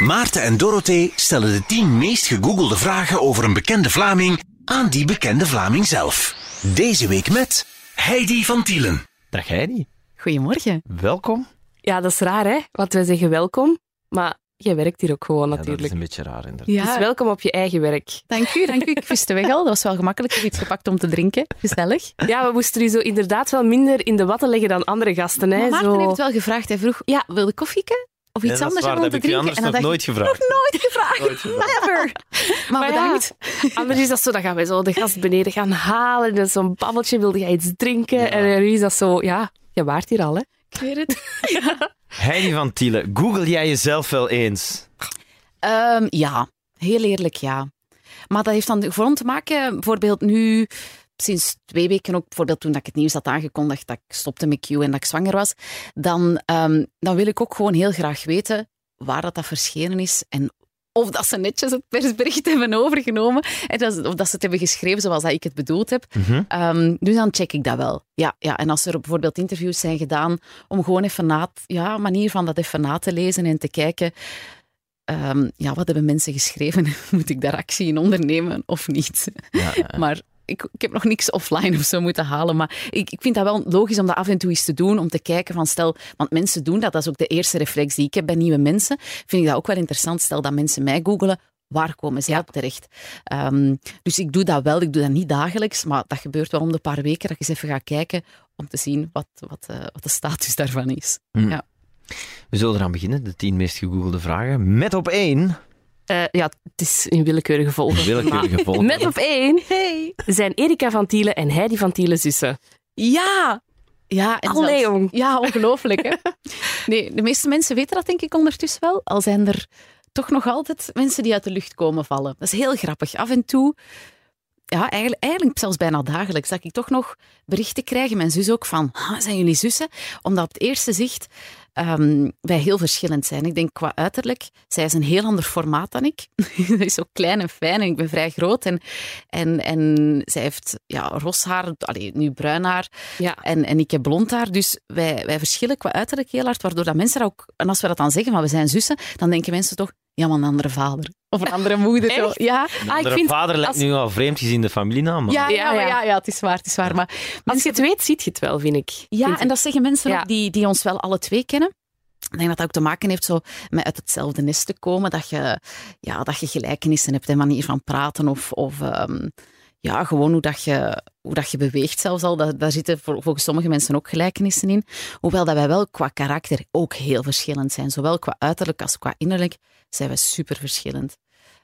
Maarten en Dorothee stellen de 10 meest gegoogelde vragen over een bekende Vlaming aan die bekende Vlaming zelf. Deze week met Heidi van Tielen. Dag Heidi, Goedemorgen. welkom. Ja, dat is raar, hè? Want wij zeggen welkom, maar jij werkt hier ook gewoon Ja, dat is natuurlijk. een beetje raar inderdaad. Ja, Dus welkom op je eigen werk. dank u, dank u. Ik wist de weg al. Dat was wel gemakkelijk. Ik heb iets gepakt om te drinken. Gezellig. Ja, we moesten u zo inderdaad wel minder in de watten leggen dan andere gasten. Hè? Maar Maarten zo... heeft het wel gevraagd. Hij vroeg, ja, wil je koffieke? Of iets Ja, dat anders waar, om dat te heb ik u drinken? anders nog dan nooit gevraagd. ik, nooit gevraagd. Nooit gevraagd. Never. Maar, Maar ja, bedankt. Anders is dat zo, dan gaan wij zo de gast beneden gaan halen. En zo'n babbeltje, wilde jij iets drinken? En nu is dat zo, ja, je waart hier al, hè? Ik weet het. Heidi van Tielen, google jij jezelf wel eens? Ehm, ja, heel eerlijk ja. Maar dat heeft dan gewoon te maken, bijvoorbeeld nu, sinds twee weken ook, bijvoorbeeld toen dat ik het nieuws had aangekondigd dat ik stopte met Q en dat ik zwanger was, dan, ehm, dan wil ik ook gewoon heel graag weten waar dat, dat verschenen is en of dat ze netjes het persbericht hebben overgenomen en dat, ze- of dat ze het hebben geschreven zoals dat ik het bedoeld heb. Ehm, dus dan check ik dat wel. Ja, ja, en als er bijvoorbeeld interviews zijn gedaan om gewoon even na, ja, een manier van dat even na te lezen en te kijken, ehm, ja, wat hebben mensen geschreven? Moet ik daar actie in ondernemen of niet? Ja, ja. Maar ik, ik heb nog niks offline of zo moeten halen. Maar ik, ik vind dat wel logisch om dat af en toe eens te doen. Om te kijken van stel, want mensen doen dat. Dat is ook de eerste reflex die ik heb bij nieuwe mensen. Vind ik dat ook wel interessant. Stel dat mensen mij googelen. Waar komen zij op terecht? Ehm, dus ik doe dat wel. Ik doe dat niet dagelijks. Maar dat gebeurt wel om de paar weken dat ik eens even ga kijken. Om te zien wat, wat, eh, wat de status daarvan is. We zullen eraan beginnen, de tien meest gegoogelde vragen. Met op één, Eh, ja, het is in willekeurige volgorde. willekeurige. Met op één Hey. zijn Erika van Tielen en Heidi van Tielen zussen. Ja! Ja, en Allee, zelfs- jong. Ja, ongelooflijk. Hè? Nee, de meeste mensen weten dat denk ik ondertussen wel. Al zijn er toch nog altijd mensen die uit de lucht komen vallen. Dat is heel grappig. Af en toe, ja, eigenlijk, eigenlijk zelfs bijna dagelijks, dat ik toch nog berichten krijg, mijn zus ook, van "Ah, zijn jullie zussen? Omdat op het eerste zicht ehm, wij heel verschillend zijn. Ik denk qua uiterlijk, zij is een heel ander formaat dan ik. Zij is zo klein en fijn en ik ben vrij groot. En, en, en zij heeft ja, ros haar, allee, nu bruin haar. Ja. En, en ik heb blond haar, dus wij, wij verschillen qua uiterlijk heel hard, waardoor dat mensen ook... En als we dat dan zeggen, van we zijn zussen, dan denken mensen toch, ja, maar een andere vader. Of een andere moeder. zo. Echt? Ja, Een Ah, ik vind, vader lijkt als- nu al vreemd gezien de familienaam. maar- ja, ja, Ja, ja. ja. het is waar, het is waar. Maar als je het weet, ziet je het wel, vind ik. ja, Vind en dat zeggen mensen Ja. ook die, die ons wel alle twee kennen. Ik denk dat dat ook te maken heeft zo met uit hetzelfde nest te komen, dat je, ja, dat je gelijkenissen hebt en manier van praten of, of ehm, ja, gewoon hoe, dat je, hoe dat je beweegt zelfs al. Dat, daar zitten vol- volgens sommige mensen ook gelijkenissen in. Hoewel dat wij wel qua karakter ook heel verschillend zijn. Zowel qua uiterlijk als qua innerlijk zijn we super verschillend.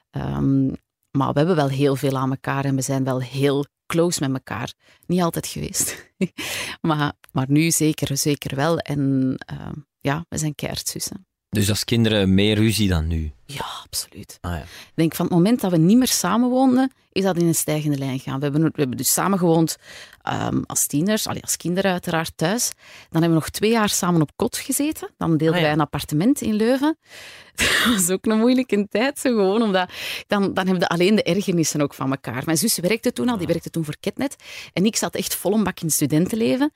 Ehm, maar we hebben wel heel veel aan elkaar en we zijn wel heel close met elkaar. Niet altijd geweest. maar, maar nu zeker, zeker wel. En ehm, ja, we zijn keihardzussen. Dus als kinderen meer ruzie dan nu. Ja, absoluut. Ah, ja. Ik denk van het moment dat we niet meer samenwoonden, is dat in een stijgende lijn gegaan. We hebben, we hebben dus samengewoond ehm, als tieners, allee, als kinderen uiteraard thuis. Dan hebben we nog twee jaar samen op kot gezeten. Dan deelden Ah, ja. wij een appartement in Leuven. Dat was ook een moeilijke tijd, zo gewoon, omdat dan, dan hebben we alleen de ergernissen ook van elkaar. Mijn zus werkte toen al, die werkte toen voor Ketnet. En ik zat echt vol een bak in studentenleven.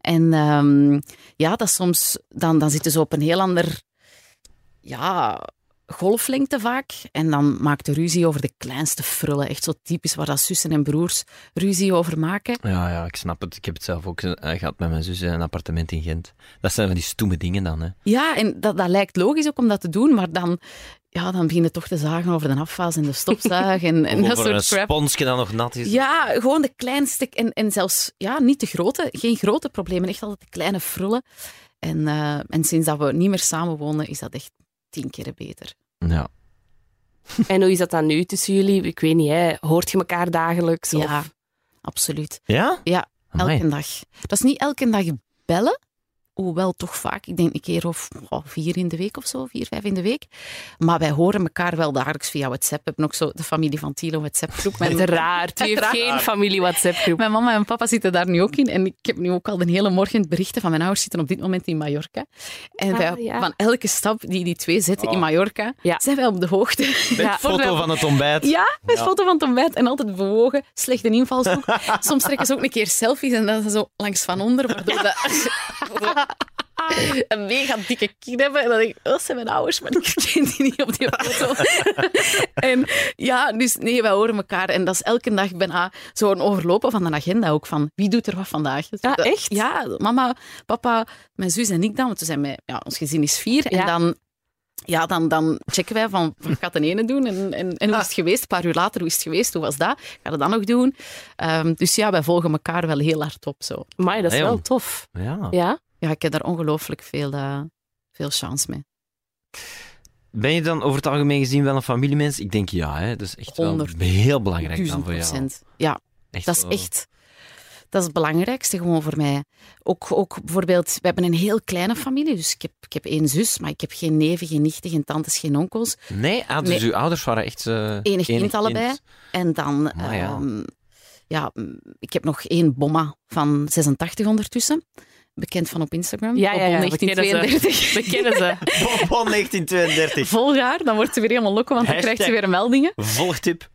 En ehm, ja, dat soms, dan, dan zitten ze op een heel ander ja, golflengte vaak. En dan maakt de ruzie over de kleinste frullen. Echt zo typisch waar dat zussen en broers ruzie over maken. Ja, ja, ik snap het. Ik heb het zelf ook eh, gehad met mijn zus in een appartement in Gent. Dat zijn van die stoeme dingen dan, hè. Ja, en dat, dat lijkt logisch ook om dat te doen, maar dan, ja, dan begin je toch te zagen over de afwas en de stopzuig en, en dat een soort crap. sponsje dat nog nat is. Ja, gewoon de kleinste en, en zelfs ja, niet de grote, geen grote problemen, echt altijd de kleine frullen. En, eh, en sinds dat we niet meer samenwonen, is dat echt tien keer beter. Ja. En hoe is dat dan nu tussen jullie? Ik weet niet, hè. hoort je elkaar dagelijks? Ja, Of... absoluut. Ja? Ja, Amai. Elke dag. Dat is niet elke dag bellen, hoewel toch vaak. Ik denk een keer of oh, vier in de week of zo, vier, vijf in de week. Maar wij horen elkaar wel dagelijks via WhatsApp. We hebben ook zo de familie van Tilo WhatsApp-groep. Uiteraard. U heeft geen familie-WhatsApp-groep. mijn mama en papa zitten daar nu ook in. En ik heb nu ook al de hele morgen berichten van mijn ouders zitten op dit moment in Mallorca. En Ah, wij, ja. van elke stap die die twee zetten in Mallorca, Ja. zijn wij op de hoogte. Met Ja, foto van het ontbijt. Ja, met Ja. foto van het ontbijt en altijd bewogen. Slechte invalshoek. Soms trekken ze ook een keer selfies en dan zo langs van onder, waardoor dat... een mega dikke kin hebben. En dan denk ik, oh, dat zijn mijn ouders, maar ik ken die niet op die foto. en ja, dus nee, wij horen elkaar. En dat is elke dag bijna zo'n overlopen van de agenda ook, van wie doet er wat vandaag. Dus Ja, dat- echt? Ja, mama, papa, mijn zus en ik dan, want we zijn met, ja, ons gezin is vier. En dan... Ja, dan, dan checken wij van wat gaat de ene doen en, en, en hoe is het geweest? Een paar uur later, hoe is het geweest? Hoe was dat? Ga je dat nog doen? Ehm, dus ja, wij volgen elkaar wel heel hard op. Zo. Maar dat is wel tof. Ja. Ja? Ja, ik heb daar ongelooflijk veel, eh, veel chance mee. Ben je dan over het algemeen gezien wel een familiemens? Ik denk ja, hè. dat is echt wel 100. heel belangrijk dan voor jou. Ja, Echt dat is echt... Dat is het belangrijkste gewoon voor mij. Ook, ook bijvoorbeeld, we hebben een heel kleine familie. Dus ik heb, ik heb één zus, maar ik heb geen neven, geen nichten, geen tantes, geen onkels. Nee, ah, dus Nee. uw ouders waren echt... eh Enig kind allebei. En dan, Maar ja. ehm, ja, ik heb nog één bomma van 86 ondertussen. Bekend van op Instagram. Ja, ja, ja, Bobbel we kennen ze. 1932. We kennen ze. Bonbon 1932. Volg haar, dan wordt ze weer helemaal lokken, want dan Hashtag. krijgt ze weer meldingen. Volgtip.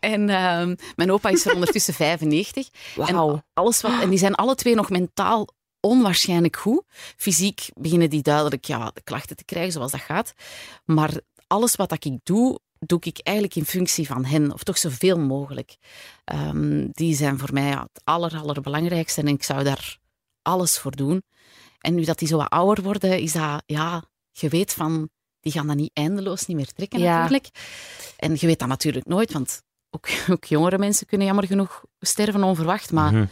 En ehm, mijn opa is er ondertussen 95. Wauw. En, alles wat, en die zijn alle twee nog mentaal onwaarschijnlijk goed. Fysiek beginnen die duidelijk ja, de klachten te krijgen, zoals dat gaat. Maar alles wat ik doe, doe ik eigenlijk in functie van hen. Of toch zoveel mogelijk. Ehm, die zijn voor mij ja, het aller, allerbelangrijkste. En ik zou daar alles voor doen. En nu dat die zo wat ouder worden, is dat... Ja, je weet van... Die gaan dat niet eindeloos niet meer trekken, Ja. natuurlijk. En je weet dat natuurlijk nooit, want ook, ook jongere mensen kunnen jammer genoeg sterven onverwacht. Maar Mhm.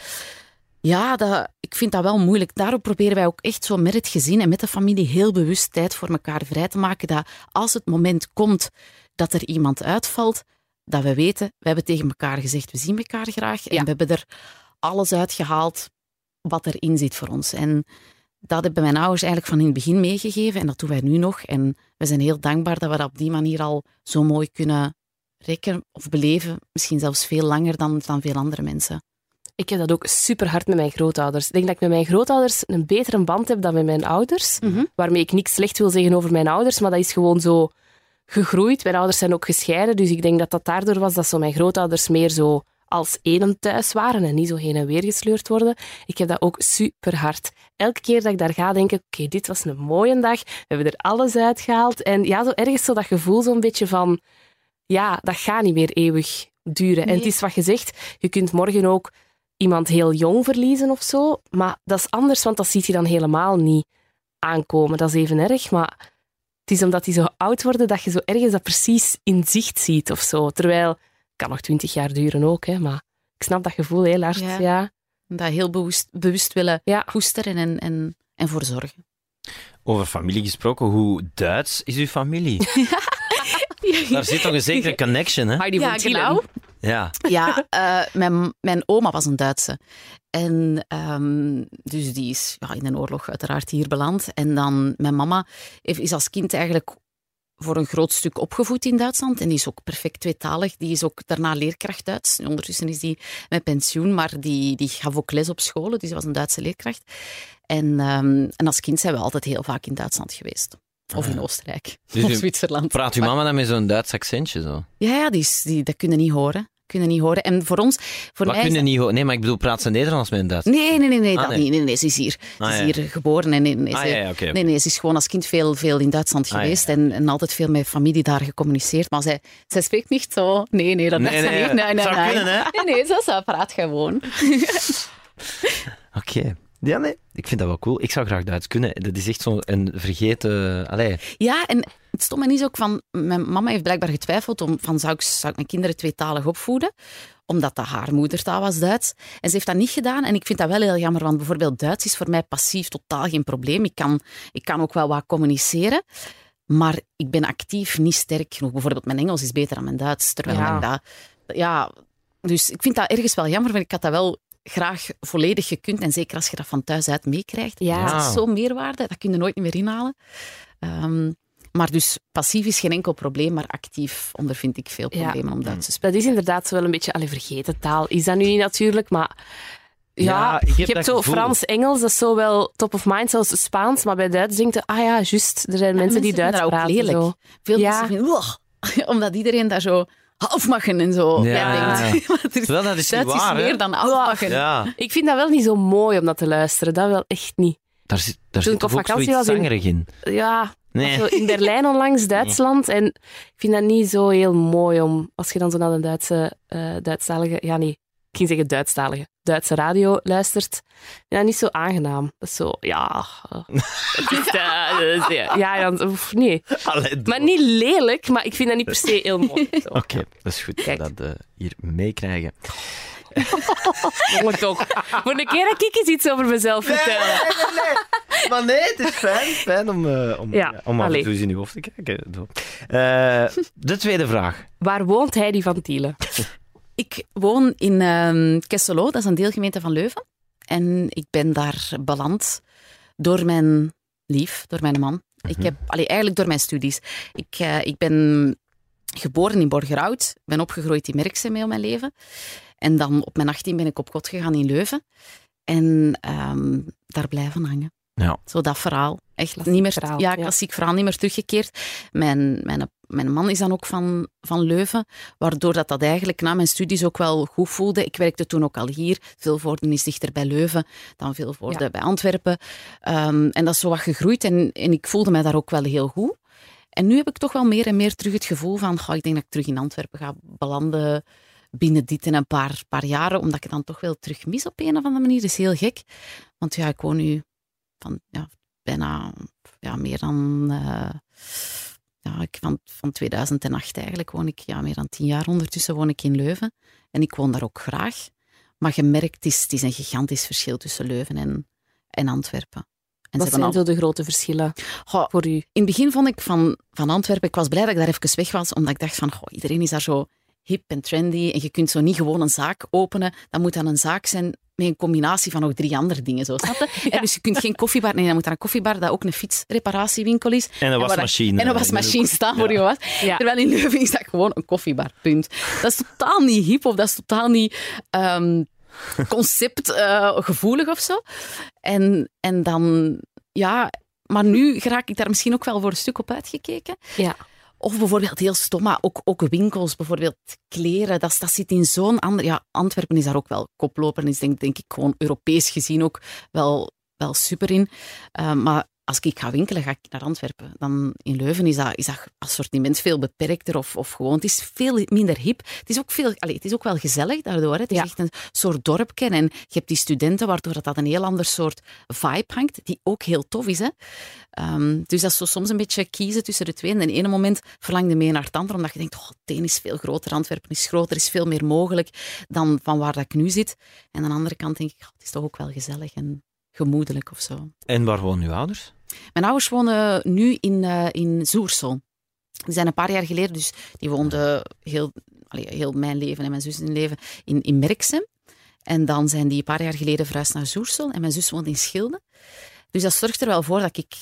ja, dat, ik vind dat wel moeilijk. Daarom proberen wij ook echt zo met het gezin en met de familie heel bewust tijd voor elkaar vrij te maken. Dat als het moment komt dat er iemand uitvalt, dat we weten, we hebben tegen elkaar gezegd, we zien elkaar graag. En Ja. we hebben er alles uitgehaald wat erin zit voor ons. En dat hebben mijn ouders eigenlijk van in het begin meegegeven. En dat doen wij nu nog. En we zijn heel dankbaar dat we dat op die manier al zo mooi kunnen rekken of beleven. Misschien zelfs veel langer dan, dan veel andere mensen. Ik heb dat ook super hard met mijn grootouders. Ik denk dat ik met mijn grootouders een betere band heb dan met mijn ouders. Mhm. Waarmee ik niks slecht wil zeggen over mijn ouders, maar dat is gewoon zo gegroeid. Mijn ouders zijn ook gescheiden, dus ik denk dat dat daardoor was dat zo mijn grootouders meer zo als één thuis waren en niet zo heen en weer gesleurd worden. Ik heb dat ook super hard. Elke keer dat ik daar ga, denk ik, oké, dit was een mooie dag. We hebben er alles uitgehaald. En ja, zo ergens zo dat gevoel zo'n beetje van, ja, dat gaat niet meer eeuwig duren. En het is wat je zegt, je kunt morgen ook iemand heel jong verliezen of zo, maar dat is anders, want dat ziet je dan helemaal niet aankomen. Dat is even erg, maar het is omdat die zo oud worden dat je zo ergens dat precies in zicht ziet of zo. Terwijl, kan nog twintig jaar duren ook, hè, maar ik snap dat gevoel heel hard. Ja. Ja. Dat heel bewust, bewust willen Ja. koesteren en, en, en voor zorgen. Over familie gesproken, hoe Duits is uw familie? Daar zit toch een zekere connection, hè? Heidi Ja, genau. Ja. Ja, eh, mijn, mijn oma was een Duitse. En ehm, dus die is ja, in een oorlog uiteraard hier beland. En dan mijn mama heeft- is als kind eigenlijk voor een groot stuk opgevoed in Duitsland. En die is ook perfect tweetalig. Die is ook daarna leerkracht Duits. Ondertussen is die met pensioen, maar die, die gaf ook les op scholen. Dus ze was een Duitse leerkracht. En, ehm, en als kind zijn we altijd heel vaak in Duitsland geweest. Of in Oostenrijk. Dus of Zwitserland. Praat uw mama dan met zo'n Duits accentje zo? Ja, ja die is, die, dat kunnen niet horen. Kunnen niet horen. En voor ons, voor Wat mij kunnen niet horen? Nee, maar ik bedoel, praat ze Nederlands met een Duits? Nee, nee, nee, nee, Ah, dat nee. niet. Nee, nee, ze is hier, ze Ah, is ja. hier geboren en nee, nee, Ah, ze, ja, nee, nee, ze is gewoon als kind veel, veel in Duitsland Ah, geweest ja. En, en altijd veel met familie daar gecommuniceerd. Maar zij, zij spreekt niet zo. Nee, nee, dat Nee, nee, niet. Nee, nee, zou nee. kunnen, hè? Nee, nee, ze, ze praat gewoon. Oké. Ja, nee. Ik vind dat wel cool. Ik zou graag Duits kunnen. Dat is echt zo'n een vergeten... Allee. Ja, en het stomme is ook van... Mijn mama heeft blijkbaar getwijfeld om van zou ik, zou ik mijn kinderen tweetalig opvoeden? Omdat dat haar moedertaal was Duits. En ze heeft dat niet gedaan. En ik vind dat wel heel jammer, want bijvoorbeeld Duits is voor mij passief totaal geen probleem. Ik kan, ik kan ook wel wat communiceren. Maar ik ben actief niet sterk genoeg. Bijvoorbeeld mijn Engels is beter dan mijn Duits. Terwijl Ja. ik dat... Ja, dus ik vind dat ergens wel jammer, want ik had dat wel graag volledig gekund. En zeker als je dat van thuis uit meekrijgt. Ja. Dat is zo'n meerwaarde, dat kun je nooit meer inhalen. Ehm, maar dus passief is geen enkel probleem, maar actief ondervind ik veel Ja. problemen om Duits te spreken. Dat is inderdaad zo wel een beetje allee, vergeten taal. Is dat nu niet natuurlijk, maar... Ja, Ja, ik heb je hebt zo gevoel. Frans, Engels, dat is zo wel top of mind, zelfs Spaans. Maar bij Duits denk je, ah ja, juist, er zijn mensen die vinden Duits dat ook praten. lelijk. Zo. Veel Ja. mensen vinden, omdat iedereen daar zo afmachen en zo Ja. er is- Terwijl dat is niet Duits waar, is hè? meer dan afmachen. Ja. Ik vind dat wel niet zo mooi om dat te luisteren. Dat wel echt niet. Daar zit, daar Toen zit ik op toch ook vakantie zoiets was in- zangerig in. Ja, Nee. zo in Berlijn onlangs, Duitsland. En ik vind dat niet zo heel mooi om, als je dan zo naar de Duitse, eh Duitsstalige, ja nee, ik ging zeggen Duitsstalige, Duitse radio luistert. Ja, niet zo aangenaam. Dat is zo, ja. is, eh, eh, ja, ja, oef, nee. Allee, Maar niet lelijk, maar ik vind dat niet per se heel mooi. Oké, dat is goed. Kijk. Dat we dat eh, hier meekrijgen. Moet ook. Voor een keer dat ik eens iets over mezelf vertellen. nee. Maar nee, het is fijn, fijn om, eh, om, Ja, ja, om af en toe eens in je hoofd te kijken. De tweede vraag. Waar woont Heidi van Tielen? Ik woon in ehm Kesselo, dat is een deelgemeente van Leuven. En ik ben daar beland door mijn lief, door mijn man. Ik heb, allee, eigenlijk door mijn studies. Ik, eh, ik ben geboren in Borgerhout, ben opgegroeid in Merksem heel mijn leven. En dan op mijn 18 ben ik op kot gegaan in Leuven. En ehm, daar blijven hangen. Ja. Zo dat verhaal. Echt Klassiek niet meer, verhaal, ja, ja. klassiek verhaal, niet meer teruggekeerd. Mijn, mijn, mijn man is dan ook van, van Leuven, waardoor dat, dat eigenlijk na mijn studies ook wel goed voelde. Ik werkte toen ook al hier. Vilvoorde is dichter bij Leuven dan Vilvoorde Ja. bij Antwerpen. Ehm, en dat is zo wat gegroeid en, en ik voelde mij daar ook wel heel goed. En nu heb ik toch wel meer en meer terug het gevoel van, ik denk dat ik terug in Antwerpen ga belanden binnen dit en een paar, paar jaren, omdat ik het dan toch wel terug mis op een of andere manier. Dat is heel gek. Want ja, ik woon nu van ja, bijna ja, meer dan... eh, ja, ik, van, van 2008 eigenlijk woon ik ja, meer dan tien jaar ondertussen woon ik in Leuven. En ik woon daar ook graag. Maar je merkt, het is, het is een gigantisch verschil tussen Leuven en, en Antwerpen. En Wat zijn al- zo de grote verschillen Goh, voor u? in het begin vond ik van, van Antwerpen, ik was blij dat ik daar even weg was, omdat ik dacht van, goh, iedereen is daar zo hip en trendy en je kunt zo niet gewoon een zaak openen. Dat moet dan een zaak zijn met een combinatie van nog drie andere dingen, zo snap je? En dus je kunt geen koffiebar, nee, dan moet dan een koffiebar dat ook een fietsreparatiewinkel is. En een wasmachine. En een wasmachine staan voor je was. Ja. Terwijl in Leuven is dat gewoon een koffiebar, punt. Dat is totaal niet hip of dat is totaal niet ehm, conceptgevoelig of zo. En, en dan, ja... Maar nu raak ik daar misschien ook wel voor een stuk op uitgekeken. Ja. Of bijvoorbeeld heel stom, maar ook, ook winkels, bijvoorbeeld kleren. Dat, dat zit in zo'n ander... Ja, Antwerpen is daar ook wel koploper en is denk, denk ik gewoon Europees gezien ook wel, wel super in. Eh, maar als ik ga winkelen, ga ik naar Antwerpen. Dan in Leuven is dat, is dat assortiment veel beperkter of, of gewoon... Het is veel minder hip. Het is ook, veel, allee, het is ook wel gezellig daardoor. Hè. Het is echt een soort dorpje. En je hebt die studenten, waardoor dat, dat een heel ander soort vibe hangt, die ook heel tof is. Hè. Ehm, dus dat is zo soms een beetje kiezen tussen de twee. En in ene moment verlang je mee naar het andere, omdat je denkt, oh, het een is veel groter, Antwerpen is groter, er is veel meer mogelijk dan van waar dat ik nu zit. En aan de andere kant denk ik, oh, het is toch ook wel gezellig en gemoedelijk of zo. En waar wonen uw ouders? Mijn ouders wonen nu in, eh in Zoersel. Die zijn een paar jaar geleden, dus die woonden heel, allee, heel mijn leven en mijn zus in leven in, in Merksem. En dan zijn die een paar jaar geleden verhuisd naar Zoersel en mijn zus woont in Schilde. Dus dat zorgt er wel voor dat ik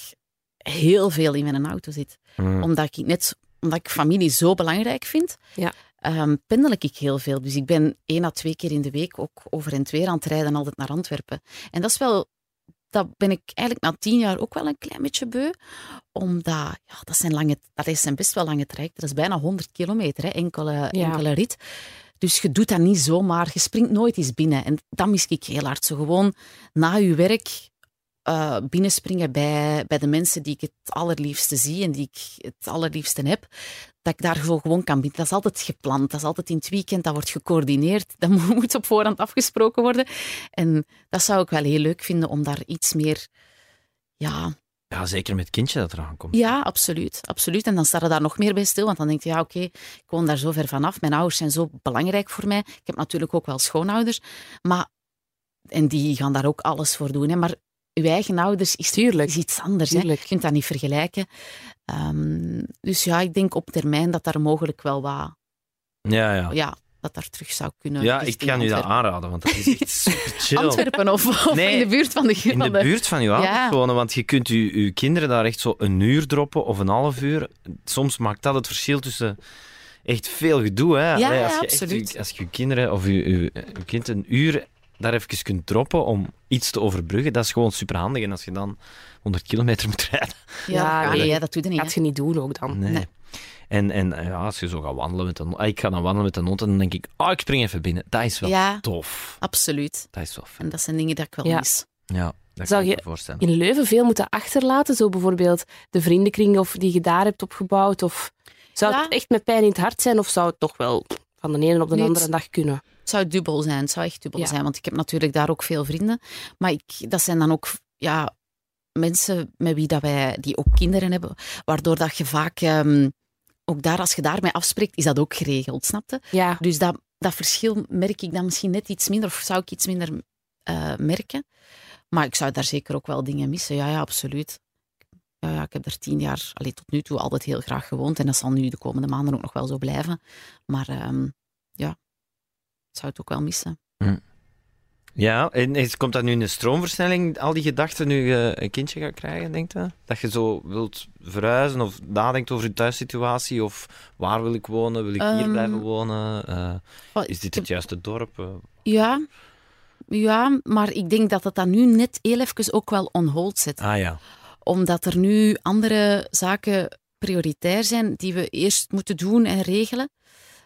heel veel in mijn auto zit. Hmm. Omdat ik net omdat ik familie zo belangrijk vind, Ja. ehm, pendel ik heel veel. Dus ik ben één à twee keer in de week ook over en weer aan het rijden, altijd naar Antwerpen. En dat is wel, dat ben ik eigenlijk na tien jaar ook wel een klein beetje beu. Omdat, ja, dat zijn, lange, dat zijn best wel lange trajecten. Dat is bijna 100 kilometer, hè, enkele, Ja. enkele rit. Dus je doet dat niet zomaar. Je springt nooit eens binnen. En dat mis ik heel hard. Zo gewoon na je werk eh, binnenspringen bij, bij de mensen die ik het allerliefste zie en die ik het allerliefste heb. Dat ik daar zo gewoon kan binnen. Dat is altijd gepland. Dat is altijd in het weekend. Dat wordt gecoördineerd. Dat moet op voorhand afgesproken worden. En dat zou ik wel heel leuk vinden om daar iets meer... Ja, Ja, zeker met het kindje dat eraan komt. ja, absoluut, absoluut. En dan staat er daar nog meer bij stil, want dan denk je, ja, oké, ik woon daar zo ver vanaf. Mijn ouders zijn zo belangrijk voor mij. Ik heb natuurlijk ook wel schoonouders, maar... En die gaan daar ook alles voor doen. Hè. Maar uw eigen ouders is, Tuurlijk. is iets anders. Hè. Je kunt dat niet vergelijken. Ehm, dus ja, ik denk op termijn dat daar mogelijk wel wat... Ja, ja. Ja, dat daar terug zou kunnen. Ja, ik richting kan u dat aanraden, want dat is echt super chill. Antwerpen of, of Nee, in de buurt van de... In de buurt van uw ouders Ja. wonen, want je kunt uw, uw kinderen daar echt zo een uur droppen of een half uur. Soms maakt dat het verschil tussen echt veel gedoe. Hè? Ja, Allee, ja, als, je absoluut. als je uw kinderen of uw kind een uur daar even kunt droppen om iets te overbruggen, dat is gewoon superhandig. En als je dan 100 kilometer moet rijden, Ja, nee. dat doet er niet. Gaat hè. je niet doen ook dan. nee. Nee. En, en ja, als je zo gaat wandelen met een... ah, Ik ga dan wandelen met een hond en dan denk ik, ah, ik spring even binnen. Dat is wel Ja, tof. absoluut. Dat is wel fijn. En dat zijn dingen die ik wel Ja. mis. Ja. Dat Zou kan ik je me voorstellen. in Leuven veel moeten achterlaten? Zo bijvoorbeeld de vriendenkring of die je daar hebt opgebouwd? Of zou Ja. het echt met pijn in het hart zijn? Of zou het toch wel van de ene op de andere dag kunnen? Het zou dubbel zijn, het zou echt dubbel Ja. zijn. Want ik heb natuurlijk daar ook veel vrienden. Maar ik, dat zijn dan ook ja, mensen met wie dat wij, die ook kinderen hebben. Waardoor dat je vaak, ehm, ook daar, als je daarmee afspreekt, is dat ook geregeld, snapte? Ja, Dus dat, dat verschil merk ik dan misschien net iets minder, of zou ik iets minder eh, merken. Maar ik zou daar zeker ook wel dingen missen. Ja, ja, absoluut. Ja, ja, ik heb er tien jaar, allee, tot nu toe, altijd heel graag gewoond. En dat zal nu de komende maanden ook nog wel zo blijven. Maar ehm, ja, zou het ook wel missen. Ja, en is- komt dat nu in de stroomversnelling, al die gedachten, nu je een kindje gaat krijgen, denkt je? Dat je zo wilt verhuizen of nadenkt over je thuissituatie of waar wil ik wonen, wil ik hier Ehm, blijven wonen? Eh, is dit het juiste dorp? Eh, Ja, ja, maar ik denk dat het dat nu net heel even ook wel on hold zet. ah ja. Omdat er nu andere zaken prioritair zijn die we eerst moeten doen en regelen.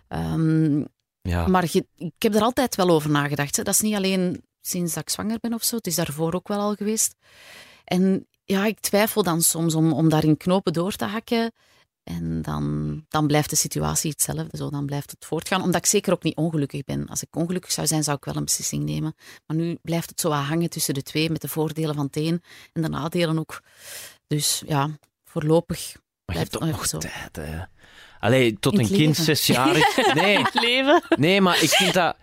Ehm, ja. Maar je- ik heb er altijd wel over nagedacht. Hè. Dat is niet alleen sinds dat ik zwanger ben of zo. Het is daarvoor ook wel al geweest. En ja, ik twijfel dan soms om, om daar in knopen door te hakken. En dan, dan blijft de situatie hetzelfde. Zo, dan blijft het voortgaan. Omdat ik zeker ook niet ongelukkig ben. Als ik ongelukkig zou zijn, zou ik wel een beslissing nemen. Maar nu blijft het zo wat hangen tussen de twee. Met de voordelen van het een en de nadelen ook. Dus ja, voorlopig Maar je blijft hebt het toch nog zo. tijd, hè? Allee, tot een kind zesjarig. Nee, leven. nee, maar ik vind dat...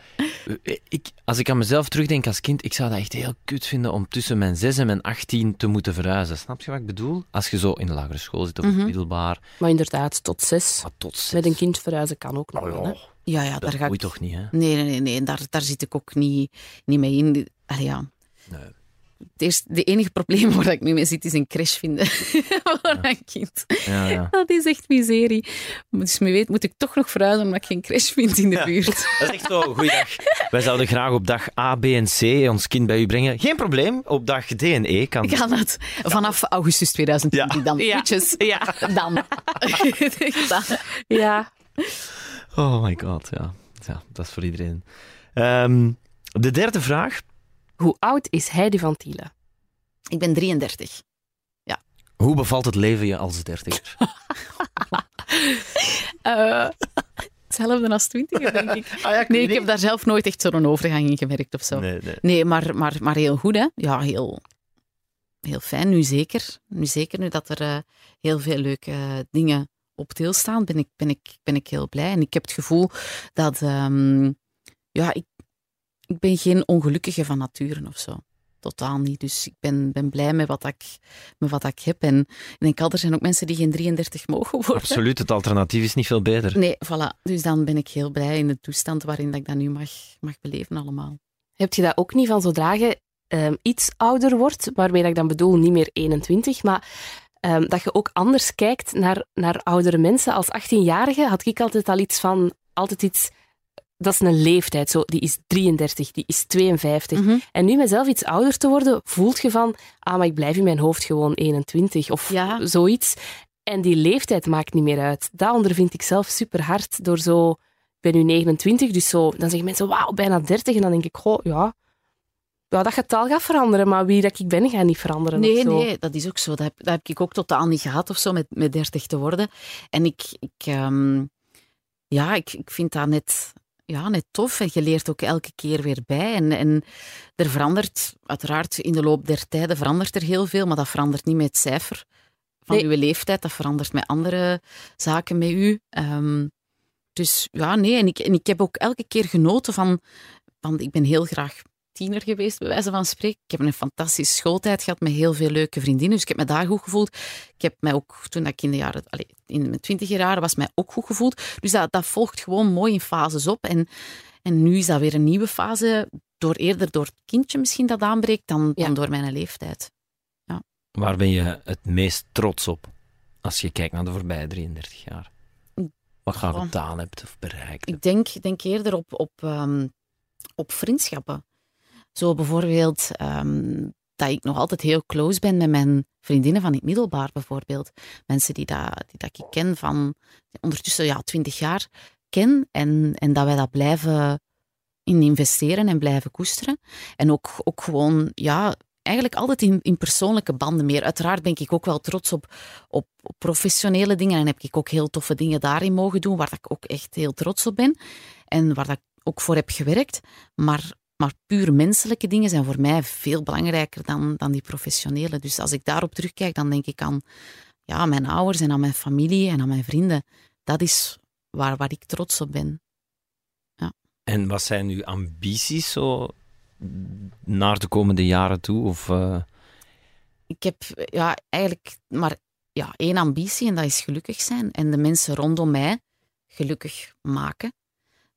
Ik, als ik aan mezelf terugdenk als kind, ik zou dat echt heel kut vinden om tussen mijn 6 en mijn 18 te moeten verhuizen. Snap je wat ik bedoel? Als je zo in de lagere school zit of Mhm. middelbaar. Maar inderdaad, tot zes. Maar tot zes. Met een kind verhuizen kan ook nog Oh, wel. ja. Hè? Ja, ja, Dat daar ga ik toch niet, hè? Nee, nee, nee, nee. Daar, daar zit ik ook niet, niet mee in. Allee, ja. Het eerste, de enige probleem waar ik nu mee zit, is een crash vinden voor een kind. Ja, ja. Dat is echt miserie. Dus wie weet moet ik toch nog verhuizen omdat ik geen crash vind in de buurt. Dat is echt zo, goeiedag. Wij zouden graag op dag A, B en C ons kind bij u brengen. Geen probleem, op dag D en E kan Ik ga dat vanaf augustus 2020 dan. Ja. Ja. Dan. dan. ja. Oh my god, ja. ja dat is voor iedereen. Ehm, de derde vraag. Hoe oud is Heidi van Tielen? Ik ben 33. Hoe bevalt het leven je als dertiger? Eh, hetzelfde als 20, denk ik. Ah, ja, Nee, ik heb daar zelf nooit echt zo'n overgang in gemerkt of zo. Nee, nee. Nee, maar, maar, maar heel goed, hè? Ja, heel, heel fijn. Nu zeker. Nu zeker, nu dat er eh, heel veel leuke eh, dingen op til staan, ben ik, ben, ik, ben ik heel blij. En ik heb het gevoel dat... ehm, ja, ik, ik ben geen ongelukkige van nature of zo. Totaal niet. Dus ik ben, ben blij met wat, ik, met wat ik heb. En ik denk al, er zijn ook mensen die geen 33 mogen worden. Absoluut, het alternatief is niet veel beter. Nee, voilà. Dus dan ben ik heel blij in de toestand waarin dat ik dat nu mag, mag beleven allemaal. Heb je dat ook niet van zodra je ehm, iets ouder wordt, waarmee dat ik dan bedoel niet meer 21, maar ehm, dat je ook anders kijkt naar, naar oudere mensen. Als 18-jarige had ik altijd al iets van, altijd iets, dat is een leeftijd, zo, die is 33, die is 52. Mhm. En nu mezelf iets ouder te worden, voelt je van, ah, maar ik blijf in mijn hoofd gewoon 21 of Ja. zoiets. En die leeftijd maakt niet meer uit. Dat ondervind ik zelf super hard door zo, ik ben nu 29, dus zo, dan zeggen mensen, wauw, bijna 30. En dan denk ik, goh, ja, ja, dat getal gaat veranderen, maar wie dat ik ben, gaat niet veranderen. Nee, nee, dat is ook zo. Dat heb, dat heb ik ook totaal niet gehad of zo, met, met 30 te worden. En ik, ik, ehm, ja, ik, ik vind dat net, ja, net tof. En je leert ook elke keer weer bij. En, en er verandert, uiteraard, in de loop der tijden verandert er heel veel, maar dat verandert niet met het cijfer van Nee. uw leeftijd. Dat verandert met andere zaken met u. Ehm, dus ja, nee. En ik, en ik heb ook elke keer genoten van, van... Ik ben heel graag tiener geweest, bij wijze van spreken. Ik heb een fantastische schooltijd gehad met heel veel leuke vriendinnen. Dus ik heb me daar goed gevoeld. Ik heb mij ook, toen ik in de jaren, allez, in mijn twintiger jaren was, mij ook goed gevoeld. Dus dat, dat volgt gewoon mooi in fases op. En, en nu is dat weer een nieuwe fase, door, eerder door het kindje misschien dat aanbreekt, dan, Ja. dan door mijn leeftijd. Waar ben je het meest trots op als je kijkt naar de voorbije 33 jaar? Wat je gedaan hebt of bereikt Ik hebt? denk, ik denk eerder op, op, ehm, op vriendschappen. Zo bijvoorbeeld ehm, dat ik nog altijd heel close ben met mijn vriendinnen van het middelbaar bijvoorbeeld. Mensen die, dat, die dat ik ken van ondertussen ja, twintig jaar ken. En, en dat wij dat blijven in investeren en blijven koesteren. En ook, ook gewoon ja, eigenlijk altijd in, in persoonlijke banden meer. Uiteraard ben ik ook wel trots op, op, professionele dingen en heb ik ook heel toffe dingen daarin mogen doen, waar dat ik ook echt heel trots op ben en waar dat ik ook voor heb gewerkt. Maar, maar puur menselijke dingen zijn voor mij veel belangrijker dan, dan die professionele. Dus als ik daarop terugkijk, dan denk ik aan ja, mijn ouders en aan mijn familie en aan mijn vrienden. Dat is waar, waar ik trots op ben. En wat zijn uw ambities zo naar de komende jaren toe? Of, eh, Ik heb ja, eigenlijk maar ja, één ambitie en dat is gelukkig zijn. En de mensen rondom mij gelukkig maken.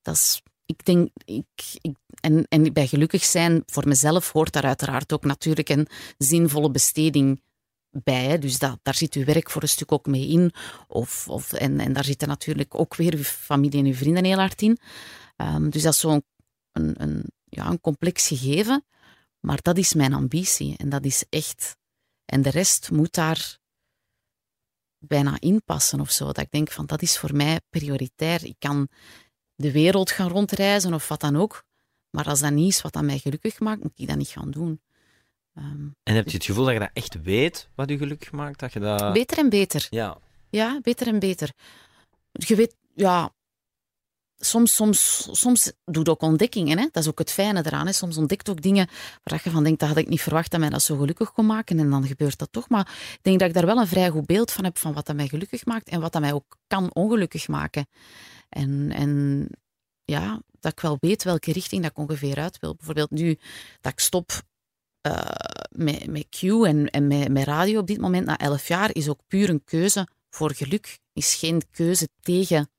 Dat is, ik denk, ik, ik, en, en bij gelukkig zijn voor mezelf hoort daar uiteraard ook natuurlijk een zinvolle besteding bij. Dus dat, daar zit uw werk voor een stuk ook mee in. Of, of, en, en daar zitten natuurlijk ook weer uw familie en uw vrienden heel hard in. Ehm, dus dat is zo'n een, een, ja, een complex gegeven. Maar dat is mijn ambitie. En dat is echt. En de rest moet daar bijna inpassen of zo. Dat ik denk van dat is voor mij prioritair. Ik kan de wereld gaan rondreizen of wat dan ook. Maar als dat niet is wat dat mij gelukkig maakt, moet ik dat niet gaan doen. Ehm, en heb je het gevoel dat je dat echt weet, wat je gelukkig maakt? Dat je dat... beter en beter. Ja. Ja, beter en beter. Je weet, ja, soms, soms, soms doe je ook ontdekkingen. Hè? Dat is ook het fijne eraan. Hè? Soms ontdekt ook dingen waar je van denkt, dat had ik niet verwacht dat mij dat zo gelukkig kon maken. En dan gebeurt dat toch. Maar ik denk dat ik daar wel een vrij goed beeld van heb van wat dat mij gelukkig maakt en wat dat mij ook kan ongelukkig maken. En, en ja, dat ik wel weet welke richting dat ik ongeveer uit wil. Bijvoorbeeld nu dat ik stop uh, met, met Q en, en met, met radio op dit moment na elf jaar, is ook puur een keuze voor geluk. Is geen keuze tegen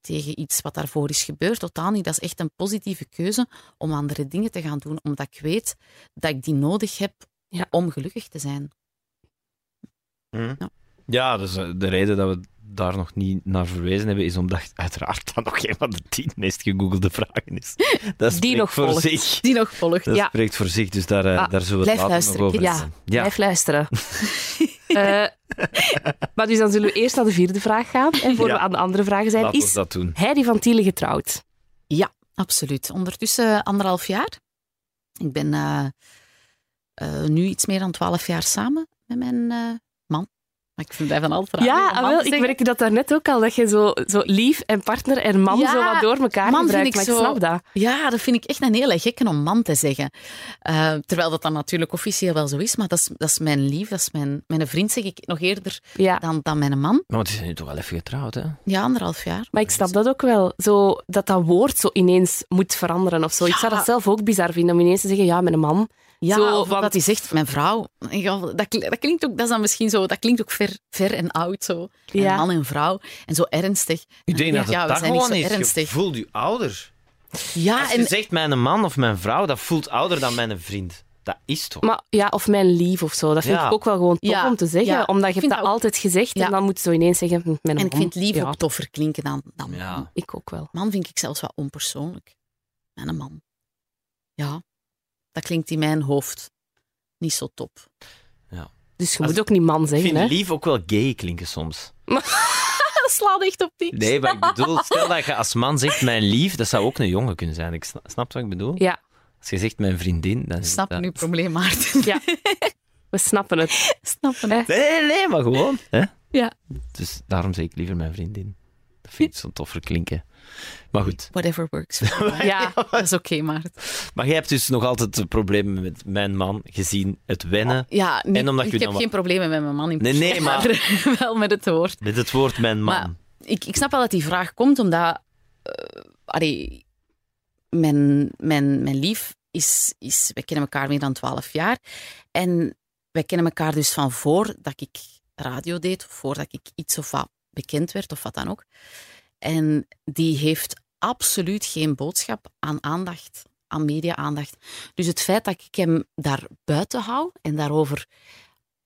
tegen iets wat daarvoor is gebeurd. Totaal niet. Dat is echt een positieve keuze om andere dingen te gaan doen, omdat ik weet dat ik die nodig heb Ja. om gelukkig te zijn. Hm. Ja. Ja, dus eh, de reden dat we daar nog niet naar verwezen hebben, is omdat uiteraard dat nog een van de tien meest gegoogelde vragen is. Dat spreekt nog voor volgt. zich. Die nog volgt. Dat Ja. spreekt voor zich, dus daar, eh, Ah, daar zullen we het later nog luisteren, over hebben. Ja. Blijf luisteren. Eh, maar dus dan zullen we eerst naar de vierde vraag gaan. En voor Ja. we aan de andere vragen zijn, is dat doen. Heidi van Tielen getrouwd? Absoluut. Ondertussen anderhalf jaar. Ik ben eh, eh, nu iets meer dan twaalf jaar samen met mijn eh. Maar ik vind het van altijd raar Ja, ah, wel, ik merkte dat daarnet ook al, dat je zo, zo lief en partner en man Ja, zo wat door elkaar man gebruikt. vind ik maar ik zo- snap dat. Ja, dat vind ik echt een hele gekke om man te zeggen. Eh, terwijl dat dan natuurlijk officieel wel zo is, maar dat is, dat is mijn lief, dat is mijn, mijn vriend, zeg ik nog eerder Ja. dan, dan mijn man. Maar het is nu toch wel even getrouwd, hè? Ja, anderhalf jaar. Maar ik snap dat ook wel. Zo, dat dat woord zo ineens moet veranderen of zo. Ik zou dat zelf ook bizar vinden om ineens te zeggen, ja, met een man. Ja, Zo, want- dat hij zegt, mijn vrouw. Ja, dat, dat klinkt ook, dat is dan misschien zo, dat klinkt ook ver, ver en oud zo. En Ja. man en vrouw. En zo ernstig. Ik denk Ja, dat het we dat zijn niet gewoon zo is. Je ernstig. voelt je ouder. Ja, Als je en zegt mijn man of mijn vrouw, dat voelt ouder dan mijn vriend. Dat is toch? Maar ja, of mijn lief of zo. Dat vind Ja. ik ook wel gewoon tof Ja, om te zeggen. ja. Omdat je hebt dat dat ook- altijd gezegd Ja. en dan moet je zo ineens zeggen, hm, mijn en ik vind lief Ja, ook toffer klinken dan, dan man. Ik ook wel. Man vind ik zelfs wat onpersoonlijk. Mijn man. Ja, dat klinkt in mijn hoofd niet zo top. Dus je Als- moet ook niet man Ik zeggen, vind hè. lief ook wel gay klinken soms. Slaat echt op niks. Nee, maar ik bedoel, stel dat je als man zegt mijn lief, dat zou ook een jongen kunnen zijn. Ik sna- snap wat ik bedoel? Ja, Als je zegt mijn vriendin, dan Ik is snap dat... nu probleem, Maarten. ja. We snappen het. Snappen, hè? Nee, nee, nee, maar gewoon. Hè? Ja. Dus daarom zeg ik liever mijn vriendin. Dat vind ik zo toffer klinken. Maar goed. Whatever works. Ja, Dat is oké, Maarten. Maar jij hebt dus nog altijd problemen met mijn man, gezien het wennen. Ja, niet- En omdat ik je heb dan geen problemen met mijn man in Nee, nee, persoon, wel met het woord. Met het woord mijn man. Maar- Ik, ik snap wel dat die vraag komt, omdat... allee, mijn, mijn, mijn lief is, is... Wij kennen elkaar meer dan twaalf jaar. En wij kennen elkaar dus van voordat ik radio deed, voordat ik iets of wat bekend werd, of wat dan ook. En die heeft absoluut geen boodschap aan aandacht, aan media-aandacht. Dus het feit dat ik hem daar buiten hou en daarover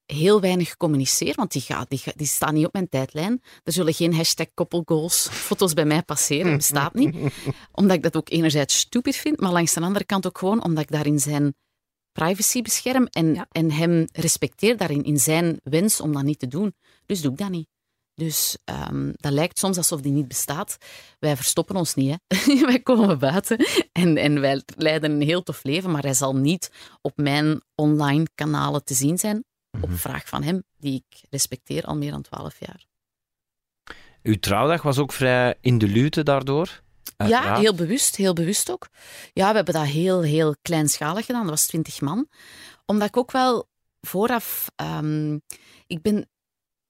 heel weinig communiceer, want die, gaat, die, die staan niet op mijn tijdlijn. Er zullen geen hashtag koppelgoals foto's bij mij passeren, dat bestaat niet. Omdat ik dat ook enerzijds stupid vind, maar langs de andere kant ook gewoon omdat ik daarin zijn privacy bescherm en, Ja. en hem respecteer daarin, in zijn wens om dat niet te doen. Dus doe ik dat niet. Dus ehm, dat lijkt soms alsof die niet bestaat. Wij verstoppen ons niet. Hè. wij komen buiten en, en wij leiden een heel tof leven, maar hij zal niet op mijn online kanalen te zien zijn op Mhm. vraag van hem, die ik respecteer al meer dan twaalf jaar. Uw trouwdag was ook vrij in de lute daardoor. Ja, heel bewust, heel bewust ook. Ja, we hebben dat heel, heel kleinschalig gedaan. Dat was twintig man. Omdat ik ook wel vooraf... ehm, ik ben...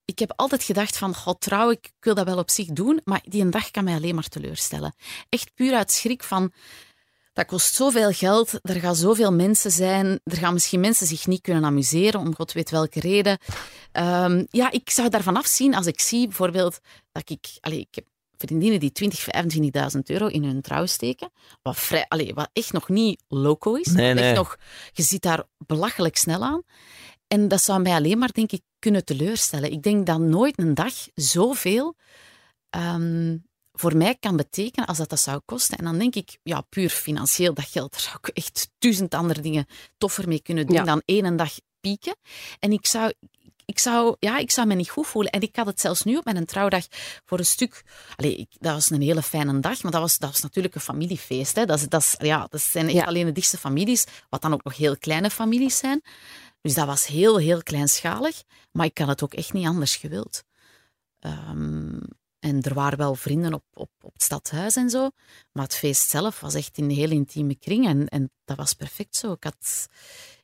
Ik heb altijd gedacht van, god, trouw, ik, wil dat wel op zich doen, maar die een dag kan mij alleen maar teleurstellen. Echt puur uit schrik van, dat kost zoveel geld, er gaan zoveel mensen zijn, er gaan misschien mensen zich niet kunnen amuseren, om god weet welke reden. Ehm, ja, ik zou daarvan afzien als ik zie bijvoorbeeld dat ik... Allee, ik heb vriendinnen die 20, 25.000 euro in hun trouw steken, wat, vrij, allee, wat echt nog niet loco is. Nee, Echt nee. nog, je zit daar belachelijk snel aan. En dat zou mij alleen maar, denk ik, kunnen teleurstellen. Ik denk dat nooit een dag zoveel ehm, voor mij kan betekenen als dat dat zou kosten. En dan denk ik, ja, puur financieel, dat geld, daar zou ik echt duizend andere dingen toffer mee kunnen doen Ja. dan één dag pieken. En ik zou, ik, zou, ja, ik zou me niet goed voelen. En ik had het zelfs nu op mijn trouwdag voor een stuk... Allee, ik, dat was een hele fijne dag, maar dat was, dat was natuurlijk een familiefeest. Hè. Dat, is, dat, is, ja, dat zijn echt Ja. alleen de dichtste families, wat dan ook nog heel kleine families zijn. Dus dat was heel, heel kleinschalig. Maar ik had het ook echt niet anders gewild. Ehm, en er waren wel vrienden op, op, op het stadhuis en zo. Maar het feest zelf was echt in een heel intieme kring. En, en dat was perfect zo. Ik had,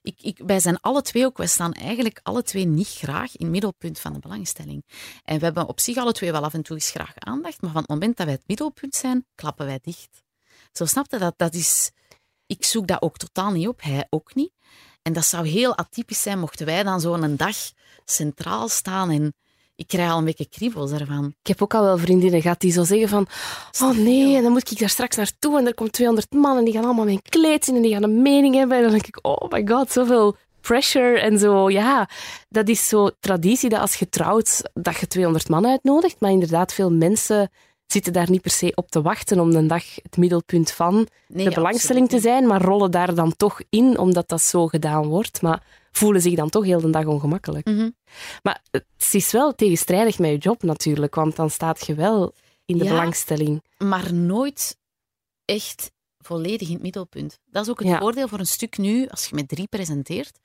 ik, ik, wij zijn alle twee ook, wij staan eigenlijk alle twee niet graag in het middelpunt van de belangstelling. En we hebben op zich alle twee wel af en toe eens graag aandacht. Maar van het moment dat wij het middelpunt zijn, klappen wij dicht. Zo snapte dat. Dat is... Ik zoek dat ook totaal niet op, hij ook niet. En dat zou heel atypisch zijn mochten wij dan zo een dag centraal staan. En ik krijg al een beetje kriebels daarvan. Ik heb ook al wel vriendinnen gehad die zo zeggen van oh nee, en dan moet ik daar straks naartoe en er komt 200 man en die gaan allemaal mijn kleed zien en die gaan een mening hebben. En dan denk ik, oh my god, zoveel pressure en zo. Ja, dat is zo traditie dat als je trouwt, dat je 200 man uitnodigt. Maar inderdaad, veel mensen zitten daar niet per se op te wachten om een dag het middelpunt van Nee, de belangstelling te zijn, maar rollen daar dan toch in omdat dat zo gedaan wordt. Maar voelen zich dan toch heel de dag ongemakkelijk. Mhm. Maar het is wel tegenstrijdig met je job natuurlijk, want dan staat je wel in de Ja. belangstelling. Maar nooit echt volledig in het middelpunt. Dat is ook het Ja. voordeel voor een stuk nu, als je met drie presenteert.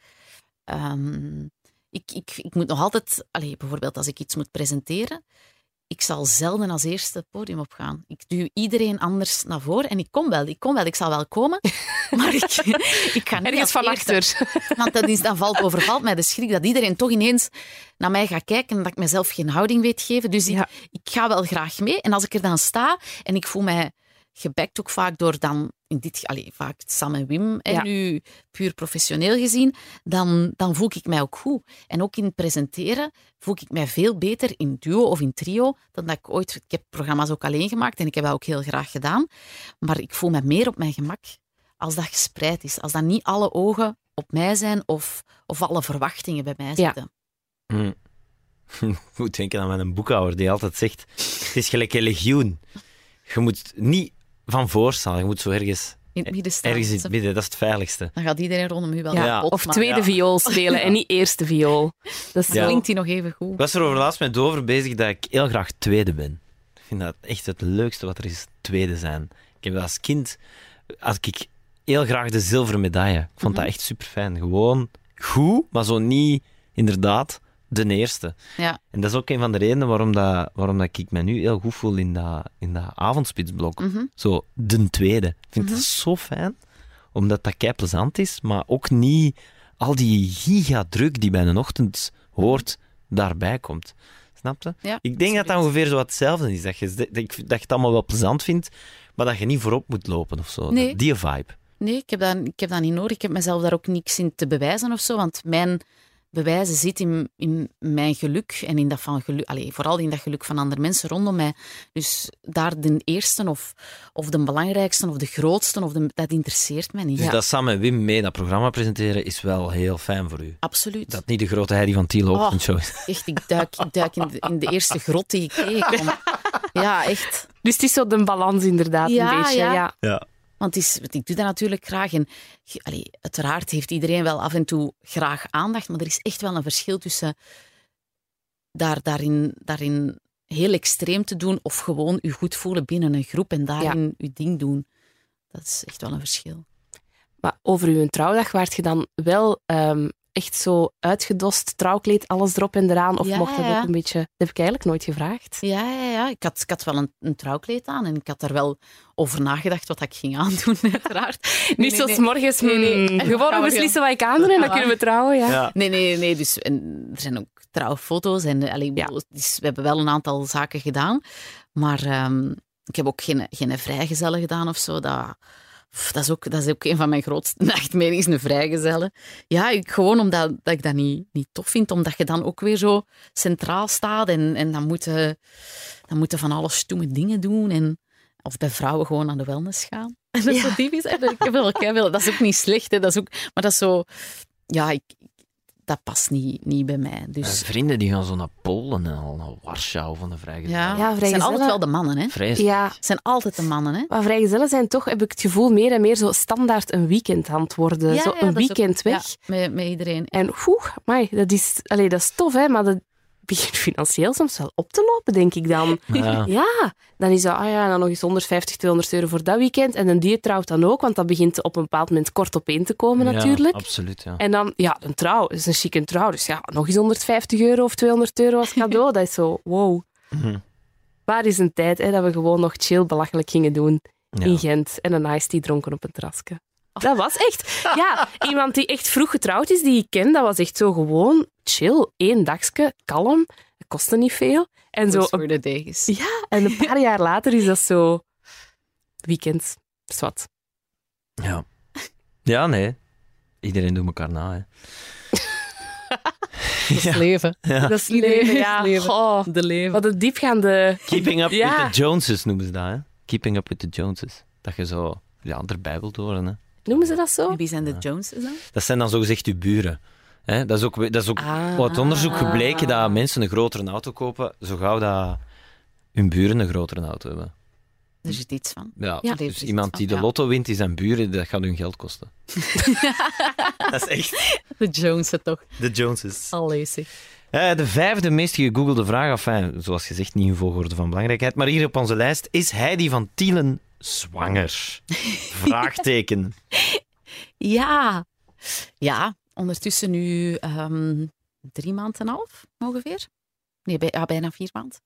Ehm, ik, ik, ik moet nog altijd, allee, bijvoorbeeld als ik iets moet presenteren, ik zal zelden als eerste het podium opgaan. Ik duw iedereen anders naar voren en ik kom wel, ik kom wel, ik zal wel komen, maar ik, ik ga niet Ergens van achter. Want dat is, dan valt, overvalt mij de schrik dat iedereen toch ineens naar mij gaat kijken en dat ik mezelf geen houding weet geven. Dus Ja. ik, ik ga wel graag mee. En als ik er dan sta en ik voel mij gebekt ook vaak door dan, in dit, allee, vaak Sam en Wim, en Ja. nu puur professioneel gezien, dan, dan voel ik mij ook goed. En ook in het presenteren voel ik mij veel beter in duo of in trio dan dat ik ooit... Ik heb programma's ook alleen gemaakt en ik heb dat ook heel graag gedaan. Maar ik voel me meer op mijn gemak als dat gespreid is. Als dat niet alle ogen op mij zijn of, of alle verwachtingen bij mij Ja. zitten. Hm. Ik moet denken aan mijn boekhouder die altijd zegt: Het is gelijk een legioen. Je moet niet van voor staan, je moet zo ergens, In het midden staan. ergens in het midden, dat is het veiligste. Dan gaat iedereen rondom u wel Ja, Of tweede Ja. viool spelen en niet eerste viool. Dat Ja. klinkt die nog even goed. Ik was er over laatst met Dover bezig dat ik heel graag tweede ben. Ik vind dat echt het leukste wat er is, tweede zijn. Ik heb als kind, had ik heel graag de zilveren medaille. Ik vond dat echt super fijn. Gewoon goed, maar zo niet inderdaad de eerste. Ja. En dat is ook een van de redenen waarom, dat, waarom dat ik me nu heel goed voel in dat, in dat avondspitsblok. Mhm. Zo, de tweede. Ik vind dat zo fijn, omdat dat kei plezant is, maar ook niet al die gigadruk die bij een ochtend hoort, daarbij komt. Snap je? Ja, ik denk dat dat ongeveer zo wat hetzelfde is. Dat je, dat, je- dat je het allemaal wel plezant vindt, maar dat je niet voorop moet lopen of zo. Nee. Die vibe. Nee, ik heb, dat, ik heb dat niet nodig. Ik heb mezelf daar ook niks in te bewijzen of zo. Want mijn bewijzen zit in, in mijn geluk en in dat van geluk, vooral in dat geluk van andere mensen rondom mij. Dus daar de eerste of, of de belangrijkste of de grootste, of de, dat interesseert mij niet. Dus Ja, dat Sam en Wim mee dat programma presenteren is wel heel fijn voor u. absoluut. Dat niet de grote Heidi van Tiel Oh. ochtendshow is. Echt, ik duik, ik duik in, de, in de eerste grot die ik tegenkom. Ja, echt. Dus het is zo de balans inderdaad Ja, een beetje. ja. Ja. Ja. Want het is, ik doe dat natuurlijk graag. En allee, uiteraard heeft iedereen wel af en toe graag aandacht, maar er is echt wel een verschil tussen daar, daarin, daarin heel extreem te doen of gewoon je goed voelen binnen een groep en daarin je ding doen. Dat is echt wel een verschil. Maar over uw trouwdag waart je dan wel ehm, echt zo uitgedost, trouwkleed, alles erop en eraan? Of Ja, mocht dat ja. ook een beetje... Dat heb ik eigenlijk nooit gevraagd. Ja, ja, ja. Ik, had, ik had wel een, een trouwkleed aan en ik had er wel over nagedacht wat ik ging aandoen, uiteraard. Nee, Niet nee, zoals nee. morgens, Nee, nee. Gaan gewoon we beslissen wat ik aandoen en dan kunnen we trouwen. Ja. Ja. Nee, nee, nee. Dus, en er zijn ook trouwfoto's en eh, allee, ik Ja. bedoel, dus we hebben wel een aantal zaken gedaan. Maar ehm, ik heb ook geen, geen vrijgezellen gedaan of zo. Dat, pff, dat, is ook, dat is ook een van mijn grootste nachtmerries, een vrijgezellen. Ja, ik, gewoon omdat dat ik dat niet, niet tof vind, omdat je dan ook weer zo centraal staat en, en dan moeten dan moeten van alle stoeme dingen doen. En, of bij vrouwen gewoon naar de wellness gaan. En dat is Ja. zo typisch. wel, dat is ook niet slecht, hè. Dat is ook, maar dat is zo... Ja, ik, dat past niet, niet bij mij. Dus vrienden die gaan zo naar Polen en al naar Warschau van de vrijgezel. ja, zijn vrijgezellen- altijd wel de mannen, hè. Vreselijk. Ja, Het zijn altijd de mannen, hè. maar vrijgezellen zijn toch, heb ik het gevoel, meer en meer zo standaard een weekend aan het worden. Ja, zo ja, een ook- weekend weg. Ja, met, met iedereen. En oeh, amai, dat is, allee, dat is tof, hè, maar dat begint financieel soms wel op te lopen, denk ik dan. Ja. Ja, dan is dat, ah ja, dan nog eens 150, 200 euro voor dat weekend. En een die trouwt dan ook, want dat begint op een bepaald moment kort opeen te komen Ja, natuurlijk. absoluut, ja. En dan, ja, een trouw, dat is een chique trouw. Dus ja, nog eens 150 euro of 200 euro als cadeau. dat is zo, wow. Mhm. Waar is een tijd hè, dat we gewoon nog chill belachelijk gingen doen Ja. in Gent en een iced tea dronken op een terrasje. Dat was echt, ja, iemand die echt vroeg getrouwd is, die ik ken, dat was echt zo gewoon chill, één dagje, kalm, het kostte niet veel. En zo, the days. ja, en een paar jaar later is dat zo weekend, zwart. Ja. ja, nee. Iedereen doet elkaar na, hè. Dat is leven. Dat is leven, ja. Leven. Oh, De leven. wat een diepgaande... Keeping up Ja. with the Joneses noemen ze dat, hè. Keeping up with the Joneses. Dat je zo ja, erbij wilt horen, hè. Noemen ze dat zo? En Wie zijn de Joneses dan? Dat zijn dan zogezegd uw buren. Hè? Dat is ook, dat is ook Ah. uit onderzoek gebleken dat mensen een grotere auto kopen, zo gauw dat hun buren een grotere auto hebben. Er zit iets van. Ja, Ja, dus is iemand die van, de ja. lotto wint, die zijn buren, dat gaat hun geld kosten. dat is echt De Joneses toch. de Joneses. Allee, zeg. Eh, de vijfde meest gegoogelde vraag, enfin, zoals gezegd, niet in volgorde van belangrijkheid, maar hier op onze lijst, is Heidi van Tielen zwanger? Vraagteken. Ja. Ja, ondertussen nu ehm, drie maanden en een half, ongeveer. Nee, bij, ja, bijna vier maanden.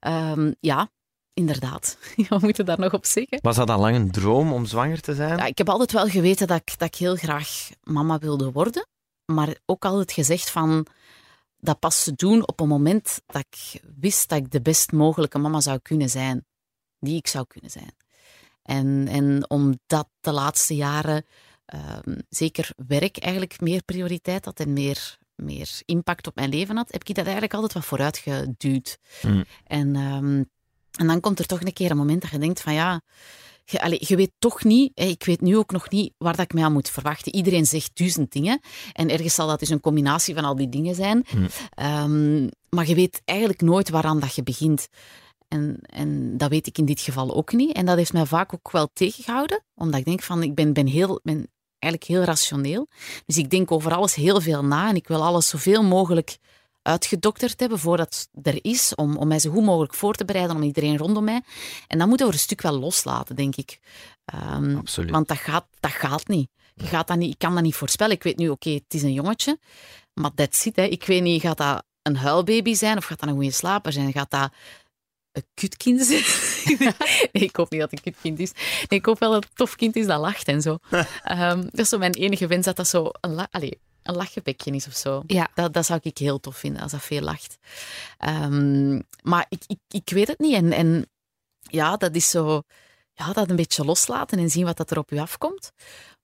Ehm, ja, inderdaad. Wat moet je daar nog op zeggen? Was dat al lang een droom om zwanger te zijn? Ja, ik heb altijd wel geweten dat ik, dat ik heel graag mama wilde worden. Maar ook altijd gezegd van dat pas te doen op een moment dat ik wist dat ik de best mogelijke mama zou kunnen zijn. Die ik zou kunnen zijn. En, en omdat de laatste jaren ehm, zeker werk eigenlijk meer prioriteit had en meer, meer impact op mijn leven had, heb ik dat eigenlijk altijd wat vooruit geduwd. Hmm. En, ehm, en dan komt er toch een keer een moment dat je denkt van ja, je, je weet toch niet, ik weet nu ook nog niet waar dat ik mij aan moet verwachten. Iedereen zegt duizend dingen en ergens zal dat dus een combinatie van al die dingen zijn. Hmm. Ehm, maar je weet eigenlijk nooit waaraan dat je begint. En, en dat weet ik in dit geval ook niet. En dat heeft mij vaak ook wel tegengehouden, omdat ik denk van, ik ben, ben, heel, ben eigenlijk heel rationeel. Dus ik denk over alles heel veel na en ik wil alles zoveel mogelijk uitgedokterd hebben voordat het er is, om, om mij zo goed mogelijk voor te bereiden, om iedereen rondom mij. En dat moeten we een stuk wel loslaten, denk ik. Ehm, Absoluut. want dat gaat, dat gaat niet. Je gaat dat niet. Ik kan dat niet voorspellen. Ik weet nu, oké, het is een jongetje, maar that's it. Hè. Ik weet niet, gaat dat een huilbaby zijn of gaat dat een goede slaper zijn? Gaat dat een kutkind nee, ik hoop niet dat het een kutkind is. Nee, ik hoop wel dat het een tof kind is dat lacht en zo. Ehm, dat is zo mijn enige wens, dat dat zo een, la Allee, een lachgebekje is of zo. Ja. Dat, dat zou ik heel tof vinden, als dat veel lacht. Ehm, maar ik, ik, ik weet het niet. En, en ja, dat is zo... Ja, dat een beetje loslaten en zien wat dat er op je afkomt.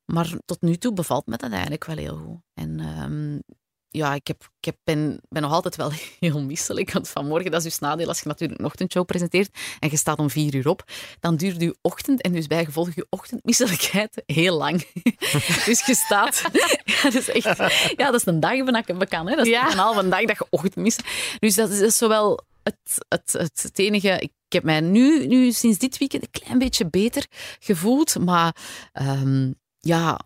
Maar tot nu toe bevalt me dat eigenlijk wel heel goed. En ehm, ja, ik, heb, ik heb, ben, ben nog altijd wel heel misselijk. Want vanmorgen, dat is dus nadeel als je natuurlijk een ochtendshow presenteert en je staat om vier uur op, dan duurt je ochtend en dus bijgevolg je ochtendmisselijkheid heel lang. dus je staat... ja, dat is echt... Ja, dat is een dag van kan. Hè? Dat is Ja. een halve dag dat je ochtend mist. Dus dat is, dat is zowel het, het, het, het enige... Ik heb mij nu, nu sinds dit weekend een klein beetje beter gevoeld, maar ehm, ja,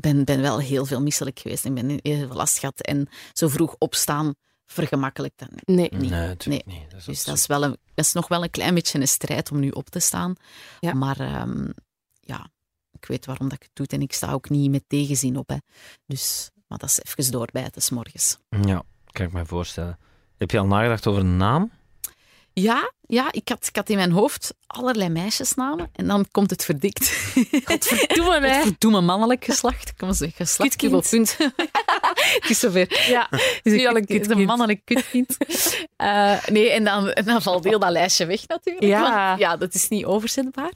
ben, ben wel heel veel misselijk geweest en ben heel veel last gehad. En zo vroeg opstaan vergemakkelijkt dat niet. Nee. niet. Nee, natuurlijk niet. Dat is Dus dat is, wel een, dat is nog wel een klein beetje een strijd om nu op te staan. Ja. Maar ehm, ja, ik weet waarom dat ik het doe en ik sta ook niet met tegenzin op. Hè. Dus, maar dat is even doorbijten, s morgens. Ja, kan ik me voorstellen. Heb je al nagedacht over een naam? Ja, ja ik, had, ik had in mijn hoofd allerlei meisjesnamen en dan komt het verdikt. Godverdomme, hè. Verdomme mannelijk geslacht. Kom eens, geslacht, punt. het is zover. Ja, Dus nu ik- al een het is kutkind. een mannelijk kutkind. Eh, nee, en dan, en dan valt heel dat lijstje weg natuurlijk. Ja. want ja, dat is niet overzetbaar.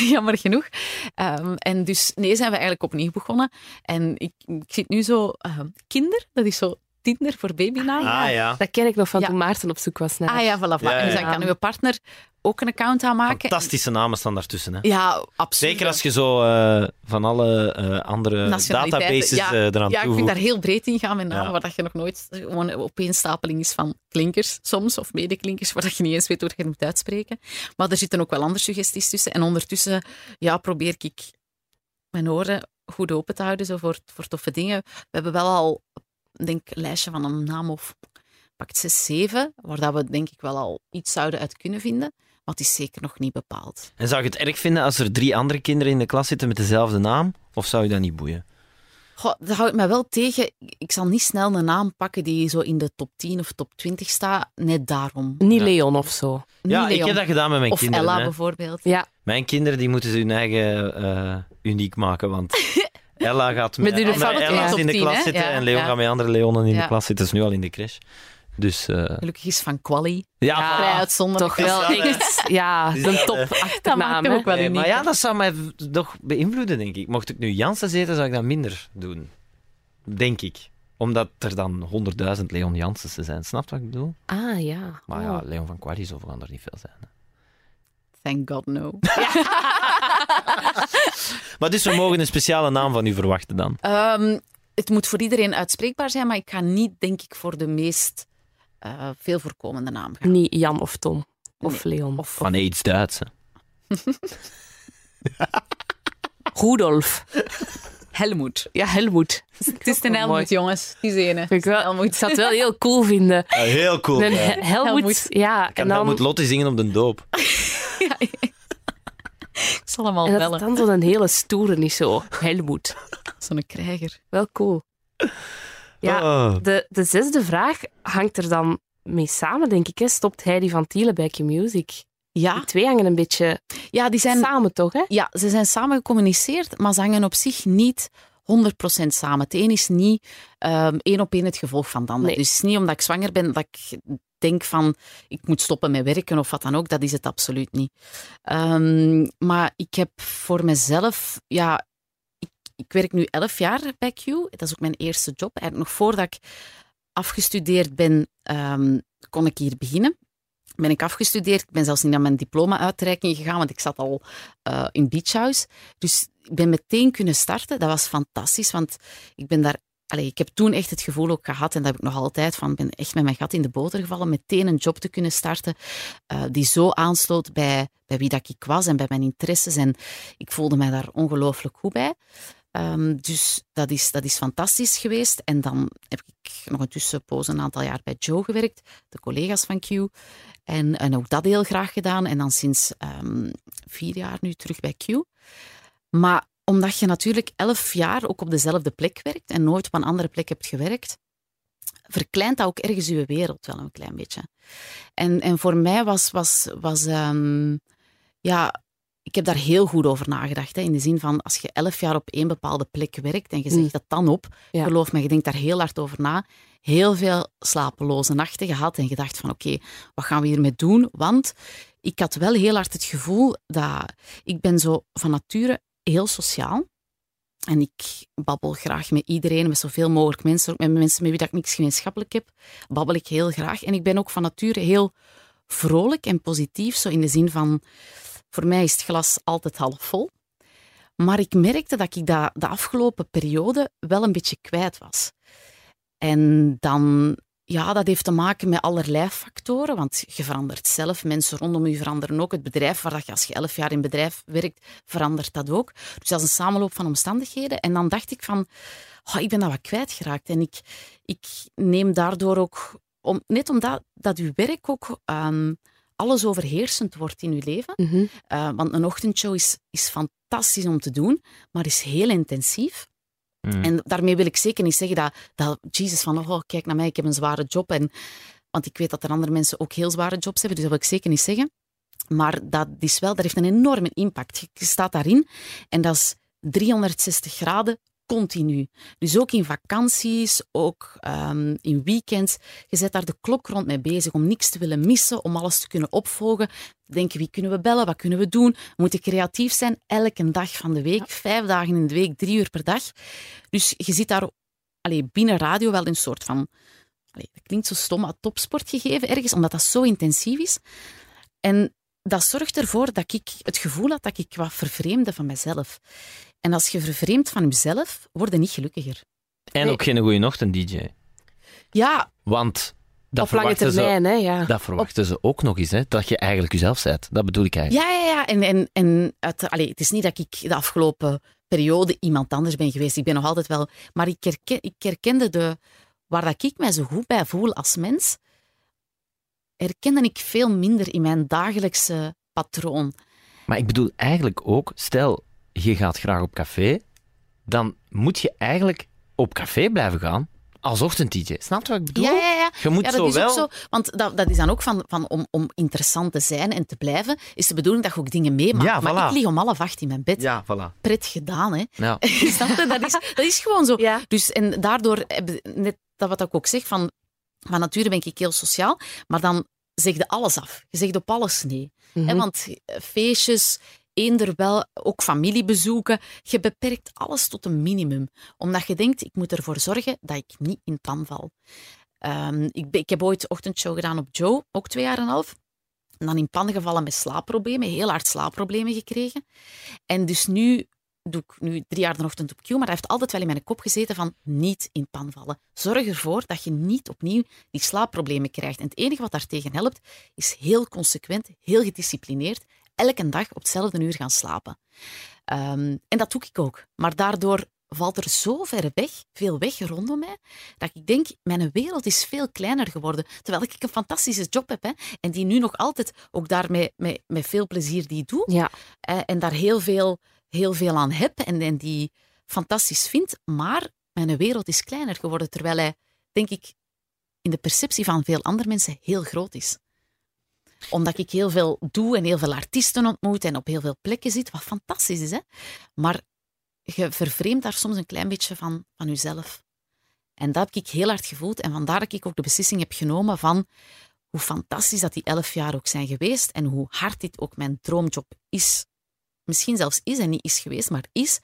Jammer genoeg. Ehm, en dus nee, zijn we eigenlijk opnieuw begonnen. En ik, ik zit nu zo... ehm, kinder, dat is zo Tinder voor babynamen. Ah ja. Dat ken ik nog van Ja. toen Maarten op zoek was naar. Ah ja, voilà. voilà. Ja, En dus dan kan uw partner ook een account aanmaken. Fantastische namen staan daartussen. Hè? Ja, absoluut. Zeker als je zo eh, van alle eh, andere databases Ja, eh, eraan Ja, ik vind daar heel breed in gaan met namen, Ja. waar dat je nog nooit gewoon een opeenstapeling is van klinkers soms, of medeklinkers, waar dat je niet eens weet hoe je het moet uitspreken. Maar er zitten ook wel andere suggesties tussen. En ondertussen ja, probeer ik mijn oren goed open te houden zo voor, voor toffe dingen. We hebben wel al denk, een lijstje van een naam of pakt zes, zeven, waar dat we denk ik wel al iets zouden uit kunnen vinden. Maar het is zeker nog niet bepaald. En zou je het erg vinden als er drie andere kinderen in de klas zitten met dezelfde naam? Of zou je dat niet boeien? Goh, dat houdt mij wel tegen. Ik zal niet snel een naam pakken die zo in de top 10 of top 20 staat. Net daarom. Niet Ja. Leon of zo. Ja, ik heb dat gedaan met mijn Of kinderen. Ella hè. bijvoorbeeld. Ja, Mijn kinderen die moeten hun eigen eh, uniek maken, want Ella gaat met, Met andere Ella's ja. in de Top 10, klas zitten Ja, en Leon ja. gaat met andere Leonen in Ja. de klas zitten. Dat is nu al in de crash. Dus eh, Gelukkig is van Quali ja, Ja. vrij uitzonderlijk. toch wel echt. Ja, is de wel, top eh, Dat achternaam. ook wel Nee, maar ja, dat zou mij toch beïnvloeden, denk ik. Mocht ik nu Jansen zitten, zou ik dat minder doen. Denk ik. Omdat er dan 100.000 Leon Janssens zijn. Snapt wat ik bedoel? Ah ja. Maar Oh. ja, Leon van zoveel kan er niet veel zijn. hè. Thank God no. Maar dus we mogen een speciale naam van u verwachten dan. Ehm, het moet voor iedereen uitspreekbaar zijn, maar ik ga niet, denk ik, voor de meest eh, veel voorkomende naam gaan. Niet Jan of Tom. Of Leon. Of, Van AIDS Duits. hè. Rudolf. Helmoet. Ja, Helmoet. Het is een. Helmoet, jongens. Die is ene. Vind ik wel, Helmoet. ik zou het wel heel cool vinden. heel cool. Een ja. He- Helmoet. Ja, Kan en dan, Helmut Lotte zingen op de doop. Ik zal hem al en dat het bellen. dan zo'n hele stoere niet zo. Helmoet. Zo'n krijger. Wel cool. Ja, Oh. de, de zesde vraag hangt er dan mee samen, denk ik. Hè? Stopt Heidi van Tielen bij Q-Music? Ja, Die twee hangen een beetje ja, die zijn samen, toch? Hè? Ja, ze zijn samen gecommuniceerd, maar ze hangen op zich niet 100% samen. Het een is niet ehm, één op één het gevolg van het ander. Nee. Dus het is niet omdat ik zwanger ben dat ik denk van ik moet stoppen met werken of wat dan ook. Dat is het absoluut niet. Ehm, maar ik heb voor mezelf, ja, ik, ik werk nu elf jaar bij Q. Dat is ook mijn eerste job. Eigenlijk nog voordat ik afgestudeerd ben, ehm, kon ik hier beginnen. Ben ik afgestudeerd. Ik ben zelfs niet naar mijn diploma-uitreiking gegaan, want ik zat al eh, in Beach House. Dus ik ben meteen kunnen starten. Dat was fantastisch, want ik ben daar... Allee, ik heb toen echt het gevoel ook gehad, en dat heb ik nog altijd, van ben echt met mijn gat in de boter gevallen, meteen een job te kunnen starten eh, die zo aansloot bij, bij wie dat ik was en bij mijn interesses. En ik voelde mij daar ongelooflijk goed bij. Ehm, dus dat is, dat is fantastisch geweest. En dan heb ik nog een tussenpoos een aantal jaar bij Joe gewerkt, de collega's van Q. En, en ook dat heel graag gedaan. En dan sinds ehm, vier jaar nu terug bij Q. Maar omdat je natuurlijk elf jaar ook op dezelfde plek werkt en nooit op een andere plek hebt gewerkt, verkleint dat ook ergens je wereld wel een klein beetje. En, en voor mij was, was, was ehm, ja, ik heb daar heel goed over nagedacht. Hè, in de zin van, als je elf jaar op één bepaalde plek werkt en je zegt Mm. dat dan op, Ja. geloof me, je denkt daar heel hard over na. Heel veel slapeloze nachten gehad en gedacht van, oké, wat gaan we hiermee doen? Want ik had wel heel hard het gevoel dat ik ben zo van nature heel sociaal. En ik babbel graag met iedereen, met zoveel mogelijk mensen. Ook met mensen met wie dat ik niks gemeenschappelijk heb, babbel ik heel graag. En ik ben ook van nature heel vrolijk en positief, zo in de zin van, voor mij is het glas altijd half vol. Maar ik merkte dat ik dat de afgelopen periode wel een beetje kwijt was. En dan, ja, dat heeft te maken met allerlei factoren, want je verandert zelf, mensen rondom je veranderen ook. Het bedrijf waar dat je als je elf jaar in bedrijf werkt, verandert dat ook. Dus dat is een samenloop van omstandigheden. En dan dacht ik van, oh, ik ben dat wat kwijtgeraakt. En ik, ik neem daardoor ook, om, net omdat dat uw werk ook um, alles overheersend wordt in uw leven. Mhm. Uh, want een ochtendshow is, is fantastisch om te doen, maar is heel intensief. Mm. En daarmee wil ik zeker niet zeggen dat, dat Jesus van, oh, kijk naar mij, ik heb een zware job. En, want ik weet dat er andere mensen ook heel zware jobs hebben, dus dat wil ik zeker niet zeggen. Maar dat, is wel, dat heeft een enorme impact. Je staat daarin en dat is 360 graden continu. Dus ook in vakanties, ook um, in weekends. Je zet daar de klok rond mee bezig om niks te willen missen, om alles te kunnen opvolgen. Denken, wie kunnen we bellen, wat kunnen we doen? We moeten creatief zijn, elke dag van de week, vijf dagen in de week, drie uur per dag. Dus je zit daar allee, binnen radio wel een soort van, dat klinkt zo stom, maar topsport gegeven ergens, omdat dat zo intensief is. En dat zorgt ervoor dat ik het gevoel had dat ik wat vervreemde van mezelf. En als je vervreemdt van jezelf, word je niet gelukkiger. En Nee. ook geen goede ochtend-dj. Ja, Want dat Op lange verwachten, termijn, ze, hè, ja. dat verwachten ze ook nog eens, hè, dat je eigenlijk jezelf bent. Dat bedoel ik eigenlijk. ja, ja. ja. En, en, en uit, allee, het is niet dat ik de afgelopen periode iemand anders ben geweest. Ik ben nog altijd wel... Maar ik, herken, ik herkende de... Waar dat ik mij zo goed bij voel als mens, herkende ik veel minder in mijn dagelijkse patroon. Maar ik bedoel eigenlijk ook, stel, je gaat graag op café, dan moet je eigenlijk op café blijven gaan als ochtend-dj. Snap je wat ik bedoel? Ja, ja, ja. Je moet ja, dat zo is wel... ook zo. Want dat, dat is dan ook van, van om, om interessant te zijn en te blijven, is de bedoeling dat je ook dingen meemaakt. Ja, Maar ik lig om half acht in mijn bed. Ja, voilà. Pret gedaan, hè. Ja. Snap je? Dat is, dat is gewoon zo. Ja. Dus, en daardoor, heb- net dat wat ik ook zeg, van, van nature ben ik heel sociaal, maar dan zeg je alles af. Je zegt op alles nee. Mhm. Hè, want feestjes, eender wel, ook familiebezoeken, je beperkt alles tot een minimum. Omdat je denkt, ik moet ervoor zorgen dat ik niet in pan val. Ehm, ik, ik heb ooit ochtendshow gedaan op Joe, ook twee jaar en een half. En dan in pan gevallen met slaapproblemen, heel hard slaapproblemen gekregen. En dus nu doe ik nu drie jaar de ochtend op Q, maar dat heeft altijd wel in mijn kop gezeten van niet in pan vallen. Zorg ervoor dat je niet opnieuw die slaapproblemen krijgt. En het enige wat daartegen helpt, is heel consequent, heel gedisciplineerd, elke dag op hetzelfde uur gaan slapen. Ehm, en dat doe ik ook. Maar daardoor valt er zo ver weg, veel weg rondom mij, dat ik denk, mijn wereld is veel kleiner geworden. Terwijl ik een fantastische job heb, hè, en die nu nog altijd, ook daar met, met, veel plezier die doe, Ja. en daar heel veel, heel veel aan heb en, en die fantastisch vind. Maar mijn wereld is kleiner geworden, terwijl hij, denk ik, in de perceptie van veel andere mensen heel groot is. Omdat ik heel veel doe en heel veel artiesten ontmoet en op heel veel plekken zit, wat fantastisch is. Hè? Maar je vervreemdt daar soms een klein beetje van, van jezelf. En dat heb ik heel hard gevoeld. En vandaar dat ik ook de beslissing heb genomen van hoe fantastisch dat die elf jaar ook zijn geweest en hoe hard dit ook mijn droomjob is. Misschien zelfs is en niet is geweest, maar is,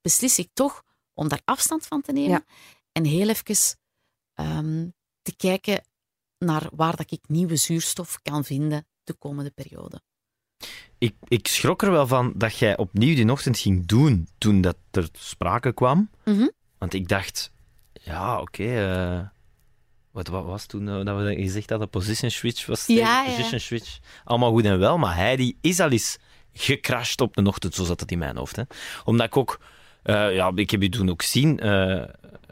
beslis ik toch om daar afstand van te nemen Ja. en heel even ehm, te kijken naar waar dat ik nieuwe zuurstof kan vinden de komende periode. Ik, ik schrok er wel van dat jij opnieuw die ochtend ging doen toen dat er sprake kwam. Mhm. Want ik dacht, ja, oké. eh, wat, wat was toen eh, dat we gezegd hadden? Position switch was Ja, hè? ja. Position switch. Allemaal goed en wel, maar hij die is al eens gecrashed op de ochtend, zo zat het in mijn hoofd. Hè. Omdat ik ook, eh, ja, ik heb je toen ook zien.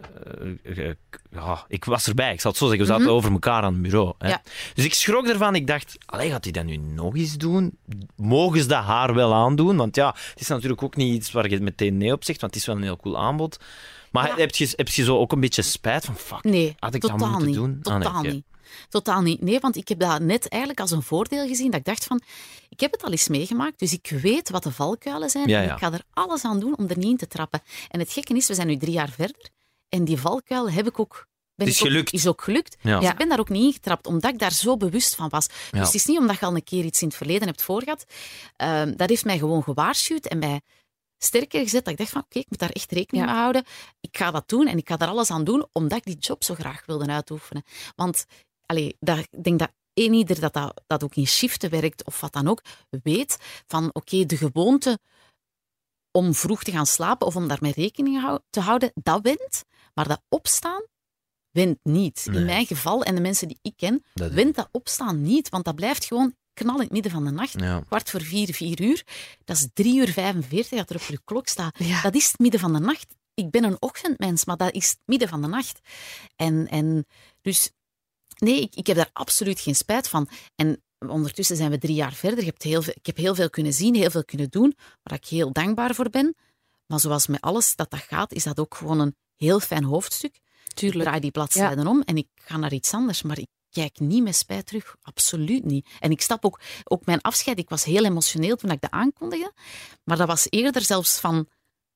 Eh, eh, eh, ja, ik was erbij, ik zal het zo zeggen. We zaten Mhm. over elkaar aan het bureau. Hè. Ja. Dus ik schrok ervan. Ik dacht, allee, gaat hij dat nu nog eens doen? Mogen ze dat haar wel aandoen? Want ja, het is natuurlijk ook niet iets waar je meteen nee op zegt, want het is wel een heel cool aanbod. Maar Ja. heb, je, heb je zo ook een beetje spijt van, fuck, Nee, had ik dat moeten niet. doen? Ah, nee, Totaal niet. Totaal niet. Nee, want ik heb dat net eigenlijk als een voordeel gezien. Dat ik dacht van, ik heb het al eens meegemaakt, dus ik weet wat de valkuilen zijn. Ja, en ja. ik ga er alles aan doen om er niet in te trappen. En het gekke is, we zijn nu drie jaar verder. En die valkuil heb ik ook... Ben Het is ik ook- gelukt. is ook gelukt. Ja. Dus ik ben daar ook niet ingetrapt, omdat ik daar zo bewust van was. Ja. Dus het is niet omdat je al een keer iets in het verleden hebt voorgehad. Ehm, dat heeft mij gewoon gewaarschuwd en mij sterker gezet dat ik dacht van oké, ik moet daar echt rekening Ja. mee houden. Ik ga dat doen en ik ga daar alles aan doen, omdat ik die job zo graag wilde uitoefenen. Want allee, dat, ik denk dat één ieder dat, dat, dat ook in shiften werkt of wat dan ook, weet van oké, de gewoonte om vroeg te gaan slapen of om daarmee rekening hou- te houden, dat wint. Maar dat opstaan wint niet. Nee. In mijn geval en de mensen die ik ken, Dat- wint dat opstaan niet. Want dat blijft gewoon knal in het midden van de nacht. Ja. Kwart voor vier, vier uur. Dat is drie uur 45 dat er op je klok staat. Ja. Dat is het midden van de nacht. ik ben een ochtendmens, maar dat is midden van de nacht. En, en dus nee, ik, ik heb daar absoluut geen spijt van. En ondertussen zijn we drie jaar verder. Ik heb, heel veel, ik heb heel veel kunnen zien, heel veel kunnen doen, waar ik heel dankbaar voor ben. Maar zoals met alles dat dat gaat, is dat ook gewoon een heel fijn hoofdstuk. Tuurlijk. Ik draai die bladzijden om en ik ga naar iets anders. Maar ik kijk niet met spijt terug. Absoluut niet. En ik stap ook, ook mijn afscheid. Ik was heel emotioneel toen ik dat aankondigde. Maar dat was eerder zelfs van,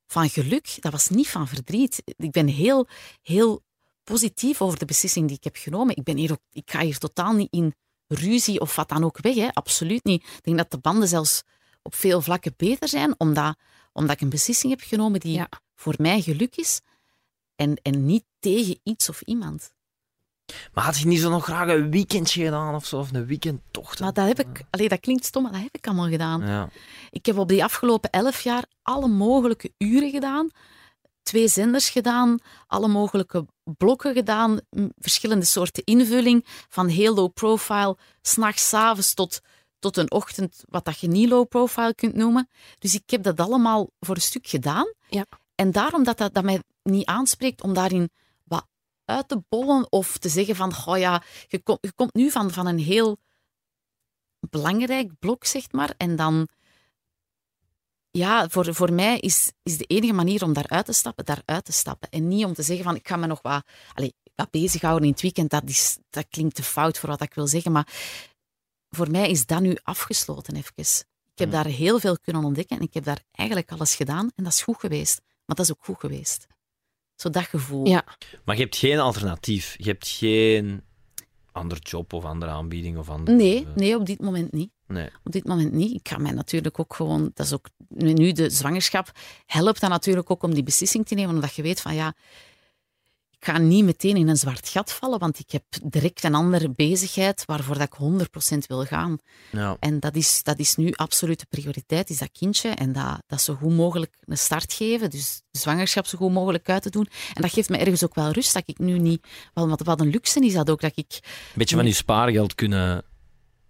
van geluk. Dat was niet van verdriet. Ik ben heel, heel positief over de beslissing die ik heb genomen. Ik, ben hier ook, ik ga hier totaal niet in ruzie of wat dan ook weg. Hè. Absoluut niet. Ik denk dat de banden zelfs op veel vlakken beter zijn, omdat, omdat ik een beslissing heb genomen die Ja. voor mij geluk is en, en niet tegen iets of iemand. Maar had je niet zo nog graag een weekendje gedaan of zo? Of een weekendtocht? Maar dat heb ik, allee, dat klinkt stom, maar dat heb ik allemaal gedaan. Ja. Ik heb op die afgelopen elf jaar alle mogelijke uren gedaan, twee zenders gedaan, alle mogelijke blokken gedaan, verschillende soorten invulling, van heel low profile, s'nachts, 's avonds tot, tot een ochtend, wat dat je niet low profile kunt noemen. Dus ik heb dat allemaal voor een stuk gedaan. Ja. En daarom dat, dat, dat mij niet aanspreekt om daarin wat uit te bollen of te zeggen van, oh ja, je, kom- je komt nu van, van een heel belangrijk blok, zeg maar, en dan ja, voor, voor mij is, is de enige manier om daaruit te stappen, daaruit te stappen. En niet om te zeggen van, ik ga me nog wat, allez, wat bezighouden in het weekend. Dat, is, dat klinkt te fout voor wat ik wil zeggen, maar voor mij is dat nu afgesloten even. Ik heb daar heel veel kunnen ontdekken en ik heb daar eigenlijk alles gedaan. En dat is goed geweest. Maar dat is ook goed geweest. Zo dat gevoel. Ja. Maar je hebt geen alternatief. Je hebt geen ander job of andere aanbieding of andere... Nee, nee, op dit moment niet. Nee. Op dit moment niet. Ik ga mij natuurlijk ook gewoon, dat is ook nu de zwangerschap, helpt dat natuurlijk ook om die beslissing te nemen, omdat je weet van ja, ga niet meteen in een zwart gat vallen, want ik heb direct een andere bezigheid waarvoor dat ik 100% wil gaan. Ja. En dat is, dat is nu absolute prioriteit, is dat kindje. En dat, dat zo goed mogelijk een start geven. Dus de zwangerschap zo goed mogelijk uit te doen. En dat geeft me ergens ook wel rust, dat ik nu niet... Wel, wat, wat een luxe is dat ook, dat ik... Een beetje van je spaargeld kunnen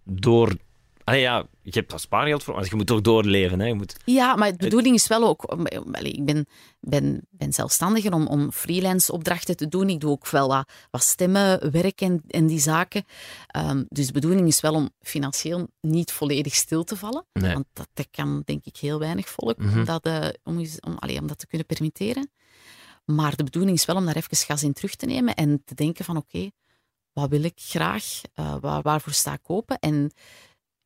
door... Allee, ja, je hebt dat spaargeld voor, maar je moet toch doorleven. Hè? Je moet... Ja, maar de bedoeling is wel ook... Ik ben, ben, ben zelfstandiger om, om freelance opdrachten te doen. Ik doe ook wel wat, wat stemmenwerk en, en die zaken. Ehm, dus de bedoeling is wel om financieel niet volledig stil te vallen. Nee. Want dat, dat kan denk ik heel weinig volk Mhm. om, dat, eh, om, om, allee, om dat te kunnen permitteren. Maar de bedoeling is wel om daar even gas in terug te nemen en te denken van oké, wat wil ik graag? Eh, waar, waarvoor sta ik open? En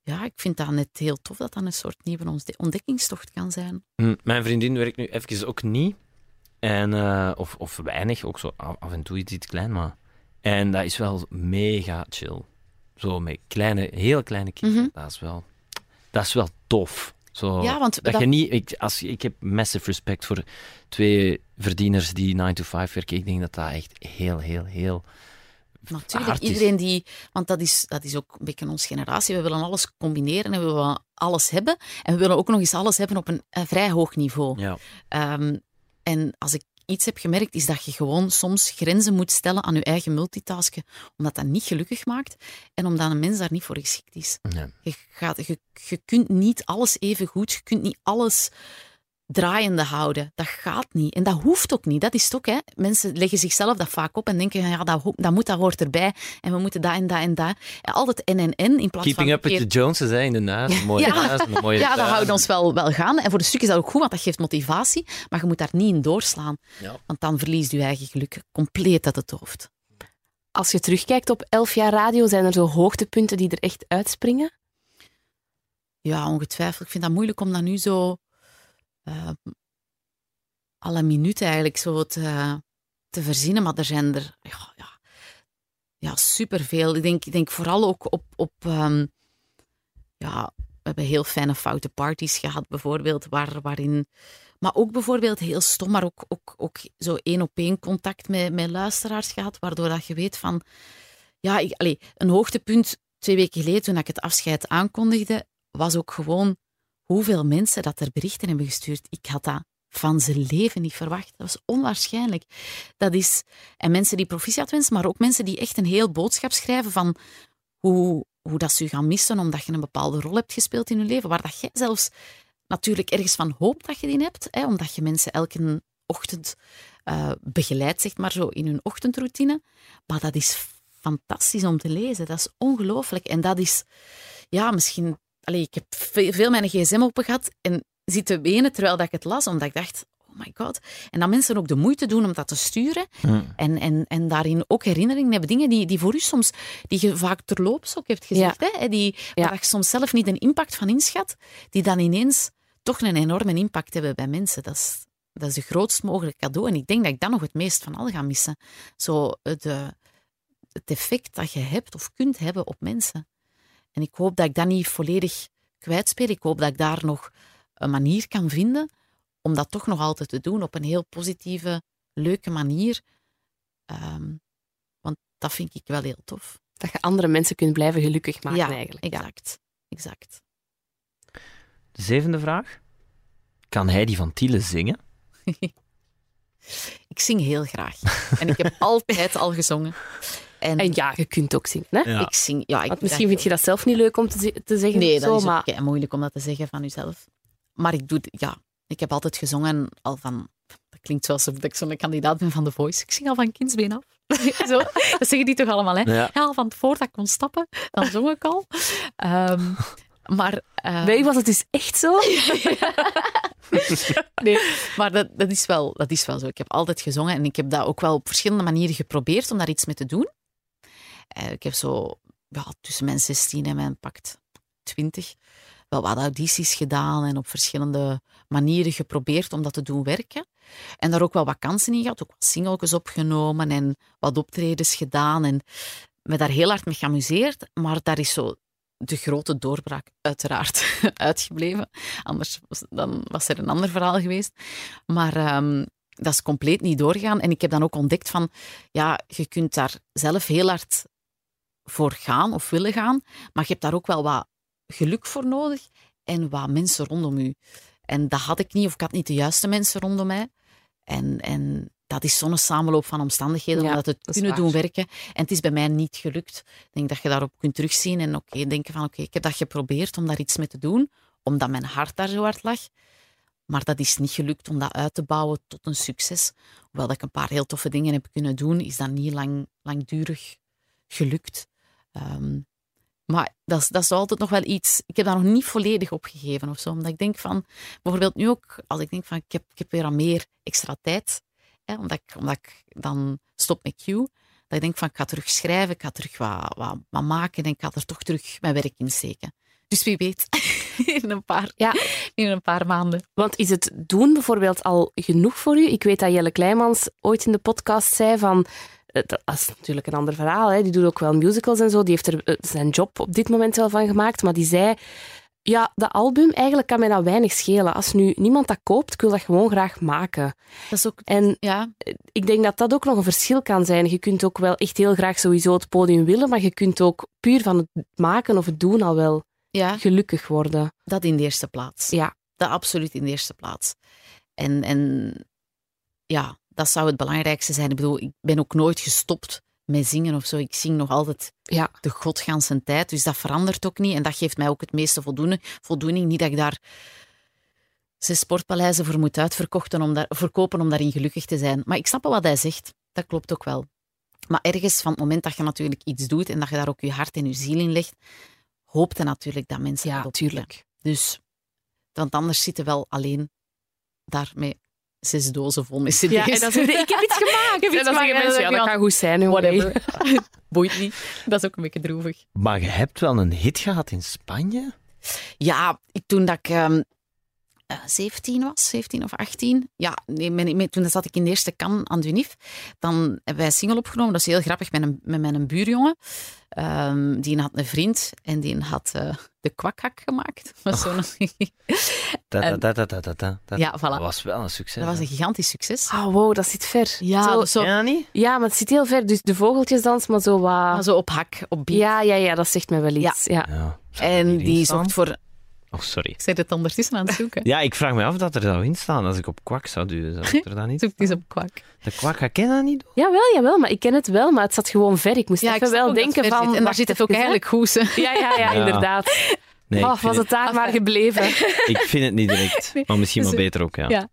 ja, ik vind dat net heel tof dat dat een soort nieuwe ontde- ontdekkingstocht kan zijn. Hm, Mijn vriendin werkt nu even ook niet. En, eh, of, of weinig, ook zo af en toe iets, iets klein, maar... En dat is wel mega chill. Zo met kleine, heel kleine kinderen. Mhm. Dat is wel... Dat is wel tof. Zo, Ja, want dat dat- je niet... Ik, als, ik heb massive respect voor twee verdieners die 9 to 5 werken. Ik denk dat dat echt heel, heel, heel... Natuurlijk, iedereen die... Want dat is, dat is ook een beetje onze generatie. We willen alles combineren en we willen alles hebben. En we willen ook nog eens alles hebben op een, vrij hoog niveau. Ja. Ehm, en als ik iets heb gemerkt, is dat je gewoon soms grenzen moet stellen aan je eigen multitasken, omdat dat niet gelukkig maakt en omdat een mens daar niet voor geschikt is. Nee. Je, gaat, je, je kunt niet alles even goed, je kunt niet alles draaiende houden. Dat gaat niet. En dat hoeft ook niet. Dat is het ook. Hè. Mensen leggen zichzelf dat vaak op en denken, ja, dat, ho- dat moet, dat hoort erbij. En we moeten dat en dat en dat. En altijd en en en, in plaats Keeping van... up with the Joneses, hè, in de. Een mooie Ja. een mooie ja, dat houdt ons wel, wel gaan. En voor een stuk is dat ook goed, want dat geeft motivatie. Maar je moet daar niet in doorslaan. Ja. Want dan verliest je eigen geluk compleet uit het hoofd. Als je terugkijkt op elf jaar radio, zijn er zo hoogtepunten die er echt uitspringen? Ja, ongetwijfeld. Ik vind dat moeilijk om dat nu zo... eh, alle minuten eigenlijk zo te, te verzinnen. Maar er zijn er... Ja, ja, ja superveel. Ik denk, ik denk vooral ook op... op ehm, ja, we hebben heel fijne foute parties gehad, bijvoorbeeld, waar, waarin... Maar ook bijvoorbeeld heel stom, maar ook, ook, ook zo één-op-één contact met, met luisteraars gehad, waardoor dat je weet van... Ja, ik, allee, een hoogtepunt twee weken geleden, toen ik het afscheid aankondigde, was ook gewoon hoeveel mensen dat er berichten hebben gestuurd. Ik had dat van zijn leven niet verwacht. Dat was onwaarschijnlijk. Dat is, en mensen die proficiat wensen, maar ook mensen die echt een heel boodschap schrijven van hoe, hoe dat ze je gaan missen omdat je een bepaalde rol hebt gespeeld in je leven, waar dat jij zelfs natuurlijk ergens van hoopt dat je die hebt, hè, omdat je mensen elke ochtend uh, begeleidt, zeg maar zo, in hun ochtendroutine. Maar dat is fantastisch om te lezen. Dat is ongelooflijk. En dat is, ja, misschien... Allee, ik heb veel mijn gsm open gehad en zitten wenen terwijl dat ik het las, omdat ik dacht, oh my god. En dat mensen ook de moeite doen om dat te sturen. En, en, en daarin ook herinneringen hebben. Dingen die, die voor u soms, die je vaak terloops ook hebt gezegd, hè, die, waar je soms zelf niet een impact van inschat, die dan ineens toch een enorme impact hebben bij mensen. Dat is, dat is de grootst mogelijke cadeau. En ik denk dat ik dat nog het meest van al ga missen. Zo de, het effect dat je hebt of kunt hebben op mensen. En ik hoop dat ik dat niet volledig kwijtspeel. Ik hoop dat ik daar nog een manier kan vinden om dat toch nog altijd te doen op een heel positieve, leuke manier. Ehm, want dat vind ik wel heel tof. Dat je andere mensen kunt blijven gelukkig maken ja, eigenlijk. Exact. exact. De zevende vraag. Kan hij die van Tiele zingen? ik zing heel graag. En ik heb altijd al gezongen. En, en, ja, je kunt ook zingen. Hè? Ja. Ik zing, ja, ik misschien vind je dat zelf niet leuk om te, te zeggen. Nee, dat zo, is maar... moeilijk om dat te zeggen van jezelf. Maar ik doe, ja, ik heb altijd gezongen al van. Dat klinkt zoals ik zo'n kandidaat ben van The Voice. Ik zing al van kindsbeen af. Zo, dat zeggen die toch allemaal, hè? Ja. al van voordat ik kon stappen, dan zong ik al. Um, maar... Um... Nee, was het dus echt zo? nee, maar dat, dat, is wel, dat is wel zo. Ik heb altijd gezongen en ik heb dat ook wel op verschillende manieren geprobeerd om daar iets mee te doen. Uh, ik heb zo tussen mijn 16 en mijn pakt 20 wel wat audities gedaan en op verschillende manieren geprobeerd om dat te doen werken. En daar ook wel wat kansen in gehad, ook wat singeltjes opgenomen en wat optredens gedaan en me daar heel hard mee geamuseerd. Maar daar is zo de grote doorbraak uiteraard uitgebleven. Anders was, dan was er een ander verhaal geweest. Maar um, dat is compleet niet doorgegaan. En ik heb dan ook ontdekt van, ja, je kunt daar zelf heel hard voor gaan of willen gaan, maar je hebt daar ook wel wat geluk voor nodig en wat mensen rondom u. En dat had ik niet, of ik had niet de juiste mensen rondom mij. En, en dat is zo'n samenloop van omstandigheden om dat te kunnen doen werken. En het is bij mij niet gelukt. Ik denk dat je daarop kunt terugzien en oké, denken van oké, ik heb dat geprobeerd om daar iets mee te doen, omdat mijn hart daar zo hard lag. Maar dat is niet gelukt om dat uit te bouwen tot een succes. Hoewel dat ik een paar heel toffe dingen heb kunnen doen, is dat niet lang, langdurig gelukt. Um, maar dat is, dat is altijd nog wel iets. Ik heb daar nog niet volledig opgegeven of zo. Omdat ik denk van, bijvoorbeeld nu ook, als ik denk van, ik heb, ik heb weer aan meer extra tijd. Hè, omdat, ik, omdat ik dan stop met Q. Dat ik denk van, ik ga terug schrijven, ik ga terug wat, wat, wat maken en ik ga er toch terug mijn werk in steken. Dus wie weet, in, een paar, ja. in een paar maanden. Want is het doen bijvoorbeeld al genoeg voor u? Ik weet dat Jelle Kleimans ooit in de podcast zei van dat is natuurlijk een ander verhaal. Hè. Die doet ook wel musicals en zo. Die heeft er eh, zijn job op dit moment wel van gemaakt. Maar die zei, ja, dat album, eigenlijk kan mij dat weinig schelen. Als nu niemand dat koopt, ik wil dat gewoon graag maken. Dat is ook, en ja. ik denk dat dat ook nog een verschil kan zijn. Je kunt ook wel echt heel graag sowieso het podium willen, maar je kunt ook puur van het maken of het doen al wel ja. gelukkig worden. Dat in de eerste plaats. Ja. Dat absoluut in de eerste plaats. En, en ja, dat zou het belangrijkste zijn. Ik bedoel, ik ben ook nooit gestopt met zingen of zo. Ik zing nog altijd ja. de godganse tijd. Dus dat verandert ook niet. En dat geeft mij ook het meeste voldoening. voldoening. Niet dat ik daar zes sportpaleizen voor moet uitverkochten om daar, verkopen om daarin gelukkig te zijn. Maar ik snap wel wat hij zegt. Dat klopt ook wel. Maar ergens van het moment dat je natuurlijk iets doet en dat je daar ook je hart en je ziel in legt, hoop je natuurlijk dat mensen ja, dat tuurlijk. Dus, want anders zitten wel alleen daarmee zes dozen vol met cd's. Ja, en dan ik heb iets gemaakt. Ik heb iets gemaakt. Mensen, ja, dat kan goed zijn. Whatever. Boeit niet. Dat is ook een beetje droevig. Maar je hebt wel een hit gehad in Spanje? Ja, toen dat ik... Um, uh, 17 was, 17 of 18. Ja, nee, toen zat ik in de eerste kan aan Dunif. Dan hebben wij een single opgenomen. Dat is heel grappig met, een, met mijn buurjongen. Um, die had een vriend en die had uh, de kwakhak gemaakt. Was oh. da, da, da, da, da, Ja, voilà. Dat was wel een succes. Dat was een gigantisch succes. Oh, wow, dat zit ver. Ja, zo, zo, ja, niet? ja, maar het zit heel ver. Dus de vogeltjesdans, maar zo wat... Maar zo op hak, op beat. Ja, ja, ja, dat zegt me wel iets. Ja. ja. En die zocht voor Oh, sorry. Ik het ondertussen aan het zoeken. Ja, ik vraag me af dat er zou in staan. Als ik op kwak zou duwen, zou er dan niet Zoek eens op kwak. De kwak, ik ken dat niet? Jawel, jawel, maar ik ken het wel, maar het zat gewoon ver. Ik moest ja, even wel denken van... En daar zit het ook eigenlijk goed. Ja, ja, ja, ja, inderdaad. Nee, oh, was het daar maar gebleven. ik vind het niet direct. Maar misschien wel beter ook, ja. ja.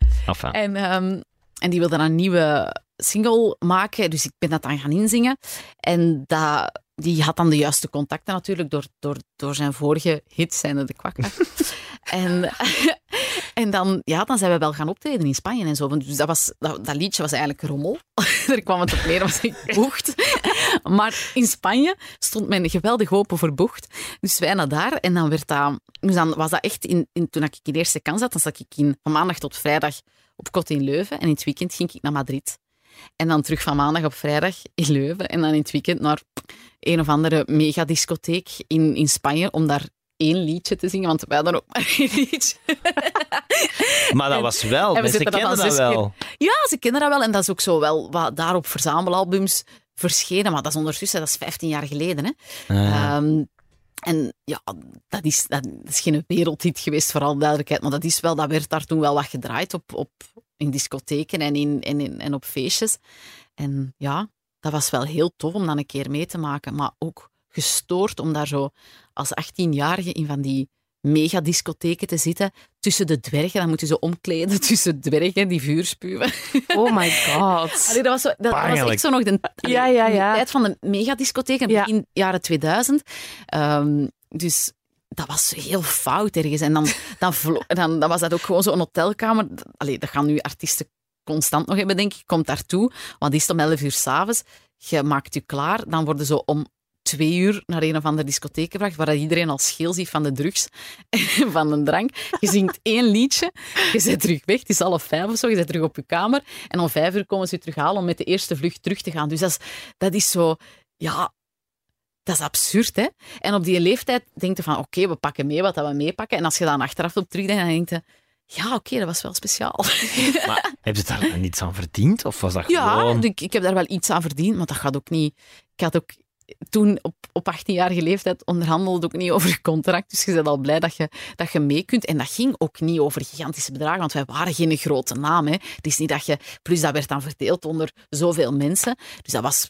En um, en die wilde dan een nieuwe single maken, dus ik ben dat dan gaan inzingen. En dat, die had dan de juiste contacten natuurlijk door, door, door zijn vorige hits, zijn de kwakka. en, en dan, ja, dan zijn we wel gaan optreden in Spanje en zo. Dus dat, was, dat, dat liedje was eigenlijk rommel. Daar kwam het op neer, was ik bocht. maar in Spanje stond men geweldig open voor bocht. Dus wij naar daar en dan werd dat... Dus dan was dat echt, in, in, toen ik in de eerste kans zat, dan zat ik in, van maandag tot vrijdag op kot in Leuven. En in het weekend ging ik naar Madrid. En dan terug van maandag op vrijdag in Leuven. En dan in het weekend naar een of andere megadiscotheek in, in Spanje om daar één liedje te zingen, want wij hadden ook maar één liedje. Maar dat was wel, en we mensen kennen dat wel. Ja, ze kennen dat wel. En dat is ook zo wel wat daar op verzamelalbums verschenen. Maar dat is ondertussen, dat is 15 jaar geleden. Hè. Ehm, en ja, dat is, dat is geen wereldhit geweest, voor alle duidelijkheid. Maar dat, is wel, dat werd daar toen wel wat gedraaid op, op, in discotheken en, in, en, in, en op feestjes. En ja, dat was wel heel tof om dan een keer mee te maken. Maar ook gestoord om daar zo als 18-jarige in van die megadiscotheken te zitten tussen de dwergen. Dan moet je zo omkleden tussen dwergen die vuur spuwen. Oh my god. Allee, dat was, zo, dat, dat was echt zo nog de, allee, Ja, ja, de ja. tijd van de megadiscotheken, Ja. begin jaren 2000. Ehm, dus dat was heel fout ergens. En dan, dan, dan was dat ook gewoon zo'n hotelkamer. Allee, dat gaan nu artiesten constant nog hebben, denk ik. Komt daartoe, want die is om 11 uur s'avonds. Je maakt je klaar, dan worden ze om twee uur naar een of andere discotheek gebracht, waar iedereen al scheel ziet van de drugs en van de drank. Je zingt één liedje, je bent terug weg, het is half vijf of zo, je bent terug op je kamer en om vijf uur komen ze je terughalen om met de eerste vlucht terug te gaan. Dus dat is, dat is zo, ja, dat is absurd, hè? En op die leeftijd denk je van, oké, we pakken mee wat dat we meepakken. En als je dan achteraf op terugdenkt, dan denk je, ja, oké, dat was wel speciaal. Maar hebben ze daar dan niets aan verdiend? Of was dat Ja, gewoon... ik, ik heb daar wel iets aan verdiend, maar dat gaat ook niet... Ik had ook toen op, op 18-jarige leeftijd onderhandelde ook niet over je contract. Dus je bent al blij dat je, dat je mee kunt. En dat ging ook niet over gigantische bedragen, want wij waren geen grote naam. Hè. Het is niet dat je... Plus, dat werd dan verdeeld onder zoveel mensen. Dus dat was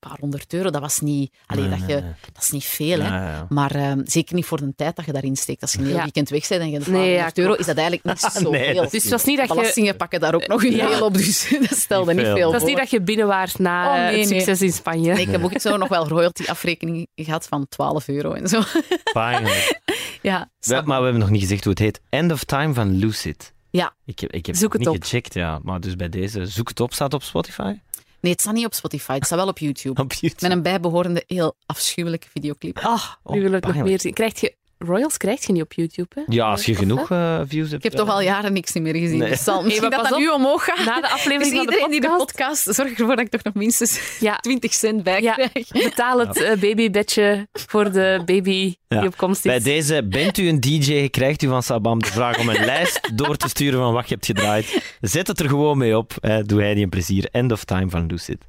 een paar honderd euro. Dat was niet... Allee, Nee, dat, je, nee. dat is niet veel, hè. Ja, ja. Maar ehm, zeker niet voor de tijd dat je daarin steekt. Als je een heel Ja. weekend weg bent en je hebt Nee, 1200 ja, euro, is dat eigenlijk niet dat is Dus het was niet dat je... Belastingen pakken daar ook nog een Ja. deel op, dus dat stelde niet veel. veel Het was niet dat je binnen waart na Oh, eh, nee, het nee. succes in Spanje. Nee, ik heb ook zo nog wel royalty-afrekening gehad van 12 euro en zo. Pijnlijk. Ja, We- maar we hebben nog niet gezegd hoe het heet. End of Time van Lucid. Ja. Ik heb, ik heb Zoek het het niet op. gecheckt, ja. Maar dus bij deze, zoek het op. Staat op Spotify? Nee, het staat niet op Spotify, het staat wel op YouTube. Op YouTube? Met een bijbehorende, heel afschuwelijke videoclip. Ah, Oh, nu wil ik nog meer zien. Krijg je... Royals krijg je niet op YouTube, hè? Ja, als je Of, genoeg eh, views hebt. Ik heb toch al jaren niks meer gezien. Nee. Dus zal misschien dat dat nu omhoog gaat. Na de Dus aflevering van de iedereen die de podcast... podcast, zorg ervoor dat ik toch nog minstens Ja, 20 cent bij Ja. krijg. betaal het eh, babybedje voor de baby Ja. die op komst is. Bij deze, bent u een DJ, krijgt u van Sabam de vraag om een lijst door te sturen van wat je hebt gedraaid. Zet het er gewoon mee op. Eh, doe hij die een plezier. End of time van Lucid.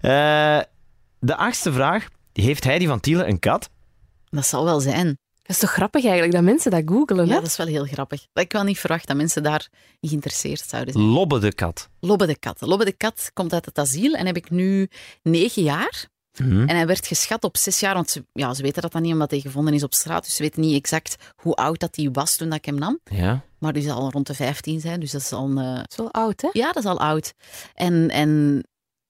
Eh, de achtste vraag. Heeft Heidi van Tielen een kat? Dat zal wel zijn. Dat is toch grappig eigenlijk, dat mensen dat googelen, Ja, hè? dat is wel heel grappig. Ik wel niet verwacht dat mensen daar geïnteresseerd zouden zijn. Lobbe de kat. Lobbe de kat. Lobbe de kat komt uit het asiel en heb ik nu negen jaar. Hm? En hij werd geschat op zes jaar, want ze, ja, ze weten dat dan niet omdat hij gevonden is op straat. Dus ze weten niet exact hoe oud dat hij was toen dat ik hem nam. Ja. Maar die zal rond de 15 zijn, dus dat is al een... eh, Dat is wel oud, hè? ja, dat is al oud. En, en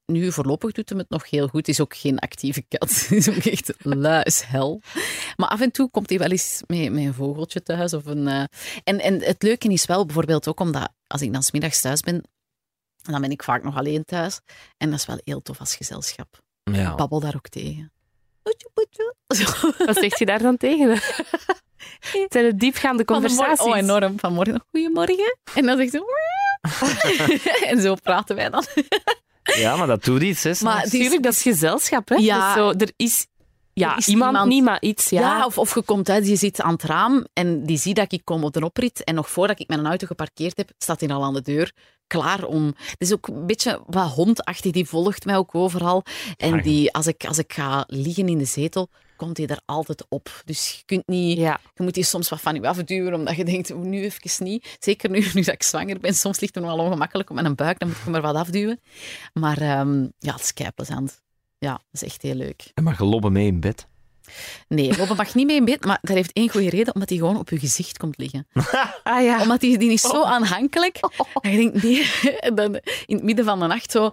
nu voorlopig doet hem het nog heel goed. Het is ook geen actieve kat. Is ook echt luishel. Maar af en toe komt hij wel eens met, met een vogeltje thuis. Of een, eh, en, en het leuke is wel bijvoorbeeld ook omdat als ik dan smiddags thuis ben, dan ben ik vaak nog alleen thuis. En dat is wel heel tof als gezelschap. ja. Ik babbel daar ook tegen. Wat zeg je daar dan tegen? Het zijn het diepgaande conversaties. morgen- Oh, enorm. Vanmorgen, goedemorgen. En dan zegt ze... en zo praten wij dan. Ja, maar dat doet iets. Hè, Maar Natuurlijk, dat is gezelschap, hè? Ja. Dus zo, er is, ja, is iemand, iemand- niet, maar iets. Ja, Ja, of, of je komt uit, je zit aan het raam en die ziet dat ik kom op de oprit. En nog voordat ik mijn auto geparkeerd heb, staat hij al aan de deur. Klaar om. Het is ook een beetje wat hondachtig, die volgt mij ook overal. En die, als, ik, als ik ga liggen in de zetel, komt hij er altijd op. Dus je kunt niet. ja. Je moet die soms wat van je afduwen, omdat je denkt, "Oeh, nu even niet. Zeker nu, nu dat ik zwanger ben. Soms ligt het nog wel ongemakkelijk op mijn buik, dan moet ik hem er wat afduwen. Maar ehm, ja, het is kei plezant. Ja, dat is echt heel leuk. En mag je lobben mee in bed? Nee, lopen mag niet mee in bed, maar dat heeft één goede reden, omdat hij gewoon op je gezicht komt liggen. Ah ja. Omdat die, die is zo aanhankelijk. En je denkt, nee, en dan in het midden van de nacht zo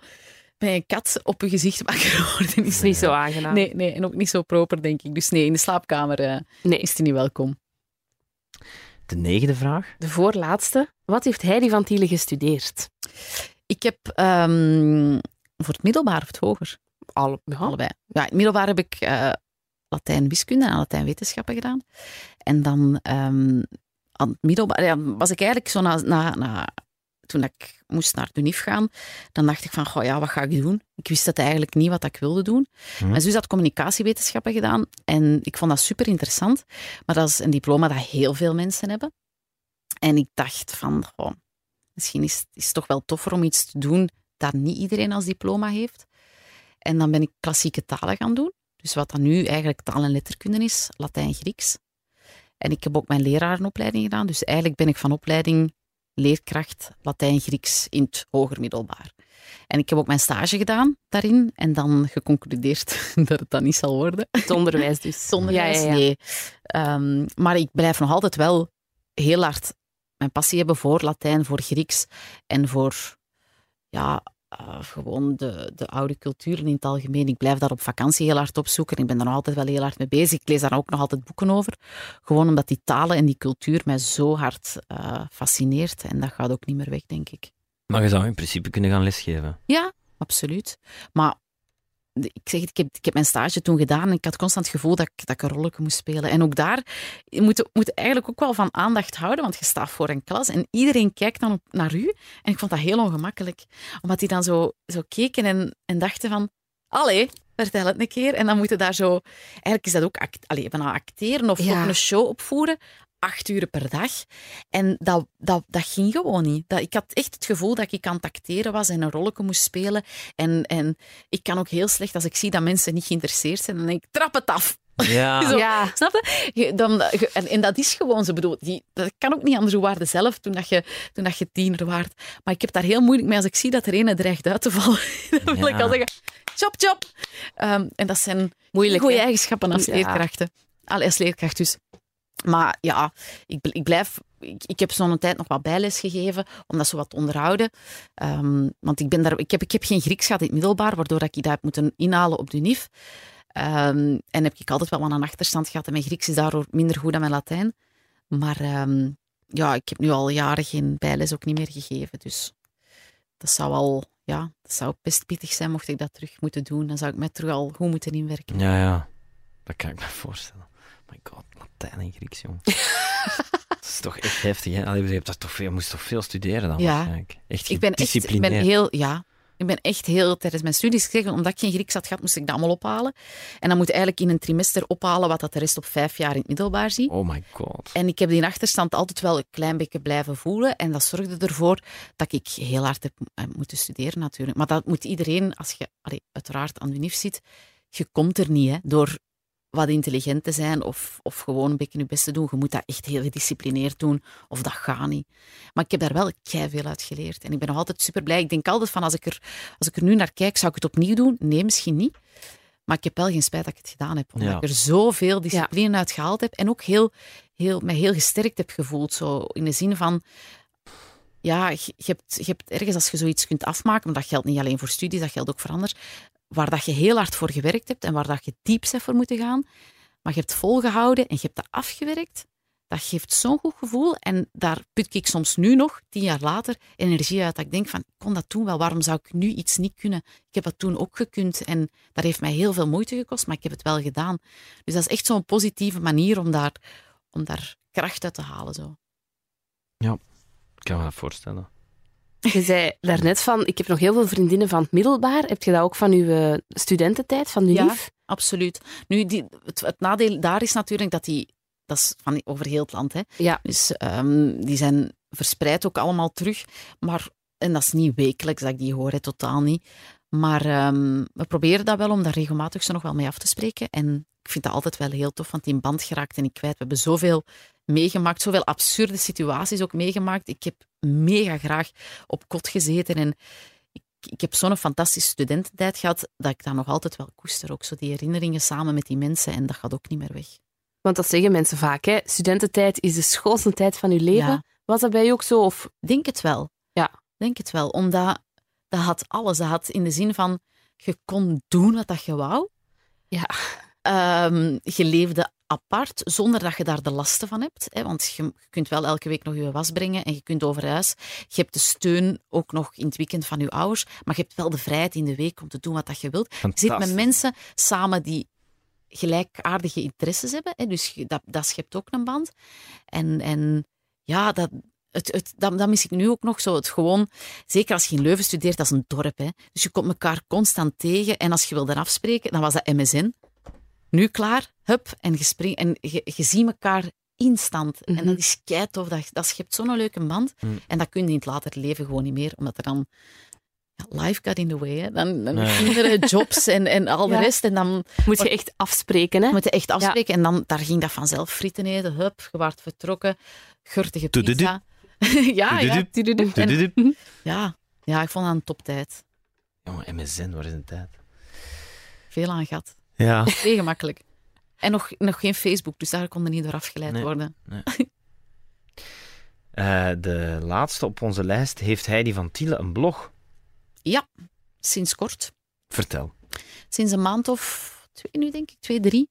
bij een kat op je gezicht wakker worden. is niet zo aangenaam. Nee, nee, en ook niet zo proper, denk ik. Dus nee, in de slaapkamer eh, Nee. is hij niet welkom. De negende vraag. De voorlaatste. Wat heeft Heidi van Tielen gestudeerd? Ik heb ehm, voor het middelbaar of het hoger, Alle, ja. allebei. Ja, in het middelbaar heb ik eh, Latijn wiskunde en Latijn wetenschappen gedaan. En dan ehm, aan het middelbaar ja, was ik eigenlijk zo na, na, na toen ik moest naar de NIF gaan, dan dacht ik van, goh, ja, wat ga ik doen? Ik wist het eigenlijk niet wat ik wilde doen. Hm. Mijn zus had communicatiewetenschappen gedaan en ik vond dat super interessant. Maar dat is een diploma dat heel veel mensen hebben. En ik dacht van, goh, misschien is, is het toch wel toffer om iets te doen dat niet iedereen als diploma heeft. En dan ben ik klassieke talen gaan doen. Dus wat dan nu eigenlijk taal- en letterkunde is, Latijn-Grieks. En ik heb ook mijn lerarenopleiding gedaan. Dus eigenlijk ben ik van opleiding leerkracht Latijn-Grieks in het hoger middelbaar. En ik heb ook mijn stage gedaan daarin en dan geconcludeerd dat het dat niet zal worden. Het onderwijs dus. Het onderwijs, Ja, ja, ja. nee. Ehm, maar ik blijf nog altijd wel heel hard mijn passie hebben voor Latijn, voor Grieks en voor ja, eh, gewoon de, de oude culturen in het algemeen. Ik blijf daar op vakantie heel hard op zoeken. Ik ben daar nog altijd wel heel hard mee bezig. Ik lees daar ook nog altijd boeken over. Gewoon omdat die talen en die cultuur mij zo hard eh, fascineert. En dat gaat ook niet meer weg, denk ik. Maar je zou in principe kunnen gaan lesgeven. Ja, absoluut. Maar ik zeg het, ik heb, ik heb mijn stage toen gedaan en ik had constant het gevoel dat ik, dat ik een rolletje moest spelen. En ook daar je moet je moet eigenlijk ook wel van aandacht houden, want je staat voor een klas en iedereen kijkt dan op, naar u. En ik vond dat heel ongemakkelijk, omdat die dan zo, zo keken en, en dachten van, allee, vertel het een keer. En dan moeten daar zo... Eigenlijk is dat ook act, bijna acteren of, Ja. een show opvoeren. Acht uur per dag. En dat, dat, dat ging gewoon niet. Dat, ik had echt het gevoel dat ik aan het acteren was en een rolletje moest spelen. En, en ik kan ook heel slecht, als ik zie dat mensen niet geïnteresseerd zijn, dan denk ik, trap het af. Ja. Zo. Ja. Snap je? Je- Dan, je- en, en dat is gewoon zo. Bedoel, die, dat kan ook niet anders. Hoe waarde zelf toen, dat je, toen dat je tiener waard. Maar ik heb daar heel moeilijk mee als ik zie dat er een dreigt uit te vallen. dan wil ik al zeggen, chop, chop. Ehm, en dat zijn Moeilijk, goede hè? eigenschappen als Ja. leerkrachten. Allee, als leerkracht dus. Maar ja, ik, ik blijf... Ik, heb zo'n tijd nog wat bijles gegeven, om dat zo wat onderhouden. Ehm, want ik, ben daar, ik, heb, ik heb geen Grieks gehad in het middelbaar, waardoor ik dat heb moeten inhalen op de NIF. Ehm, en heb ik altijd wel wat een achterstand gehad. En mijn Grieks is daardoor minder goed dan mijn Latijn. Maar ehm, ja, ik heb nu al jaren geen bijles ook niet meer gegeven. Dus dat zou al... Ja, dat zou best pittig zijn mocht ik dat terug moeten doen. Dan zou ik mij terug al goed moeten inwerken. Ja, ja. Dat kan ik me voorstellen. My god, Latijn en Grieks, jong. dat is toch echt heftig, hè? Allee, je, hebt dat toch veel, je moest toch veel studeren dan Ja. waarschijnlijk. Echt Ik ben echt, ik ben heel, ja, ik ben echt heel, tijdens mijn studies, zeg, omdat ik geen Grieks had gehad, moest ik dat allemaal ophalen. En dan moet je eigenlijk in een trimester ophalen wat dat de rest op vijf jaar in het middelbaar zie. Oh my god. En ik heb die achterstand altijd wel een klein beetje blijven voelen. En dat zorgde ervoor dat ik heel hard heb eh, moeten studeren natuurlijk. Maar dat moet iedereen, als je allee, uiteraard aan de UNIF zit, je komt er niet hè, door wat intelligent te zijn of, of gewoon een beetje je best te doen. Je moet dat echt heel gedisciplineerd doen of dat gaat niet. Maar ik heb daar wel veel uit geleerd. En ik ben nog altijd super blij. Ik denk altijd van als ik, er, als ik er nu naar kijk, zou ik het opnieuw doen? Nee, misschien niet. Maar ik heb wel geen spijt dat ik het gedaan heb. Omdat Ja. ik er zoveel discipline uit gehaald heb. En ook heel, heel, mij heel gesterkt heb gevoeld. Zo in de zin van... Ja, je, je hebt, je hebt ergens als je zoiets kunt afmaken, maar dat geldt niet alleen voor studies, dat geldt ook voor anders, waar dat je heel hard voor gewerkt hebt en waar dat je diep voor moeten gaan, maar je hebt volgehouden en je hebt dat afgewerkt, dat geeft zo'n goed gevoel. En daar put ik soms nu nog, tien jaar later, energie uit. Dat ik denk van, ik kon dat toen wel. Waarom zou ik nu iets niet kunnen? Ik heb dat toen ook gekund. En dat heeft mij heel veel moeite gekost, maar ik heb het wel gedaan. Dus dat is echt zo'n positieve manier om daar, om daar kracht uit te halen. Zo. Ik kan me dat voorstellen. Je zei daarnet van, ik heb nog heel veel vriendinnen van het middelbaar. Heb je dat ook van uw eh, studententijd, van de Ja. Absoluut. Nu, die, het, het nadeel daar is natuurlijk dat die... Dat is van over heel het land, hè. Ja. Dus ehm, die zijn verspreid ook allemaal terug. Maar, en dat is niet wekelijks dat ik die hoor, hè, totaal niet. Maar ehm, we proberen dat wel om daar regelmatig zo nog wel mee af te spreken. En ik vind dat altijd wel heel tof, want die band geraakt en ik kwijt. We hebben zoveel meegemaakt, zoveel absurde situaties ook meegemaakt. Ik heb mega graag op kot gezeten en ik, ik heb zo'n fantastische studententijd gehad dat ik dat nog altijd wel koester. Ook zo die herinneringen samen met die mensen en dat gaat ook niet meer weg. Want dat zeggen mensen vaak, hè? studententijd is de schoonste tijd van je leven. Ja. Was dat bij je ook zo? Of... Denk het wel. Ja. Denk het wel. Omdat dat had alles. Dat had in de zin van, je kon doen wat dat je wou. Ja. Ehm, je leefde apart, zonder dat je daar de lasten van hebt. Hè, want je, kunt wel elke week nog je was brengen en je kunt over huis. Je hebt de steun ook nog in het weekend van je ouders, maar je hebt wel de vrijheid in de week om te doen wat dat je wilt. Je zit met mensen samen die gelijkaardige interesses hebben. Hè, dus dat, dat schept ook een band. En, en ja, dat, het, het, dat, dat mis ik nu ook nog zo. Het gewoon, zeker als je in Leuven studeert, dat is een dorp. Hè. Dus je komt elkaar constant tegen. En als je wilde afspreken, dan was dat MSN. Nu klaar, hup, en je, spring, en je, je ziet elkaar instant. En Mhm. dat is kei tof. Dat, dat schept zo'n leuke band. Mm. En dat kun je in het later leven gewoon niet meer, omdat er dan... Ja, life got in the way. Hè. Dan, dan Nee. kinderen, jobs en, en al de rest. En dan Moet je echt afspreken, hè? we moeten echt afspreken. En dan daar ging dat vanzelf frieten eten. Hup, je waart vertrokken. Gurtige pizza. ja, ja. En- ja. Ja, ik vond dat een toptijd. Jongen, MSN, waar is de tijd? Veel aan gehad. Ja. Heel gemakkelijk. En nog, nog geen Facebook, dus daar kon er niet door afgeleid Nee. worden. Eh, de laatste op onze lijst heeft Heidi van Tiele een blog. Sinds kort. Vertel. Sinds een maand of twee nu, denk ik. Twee, drie.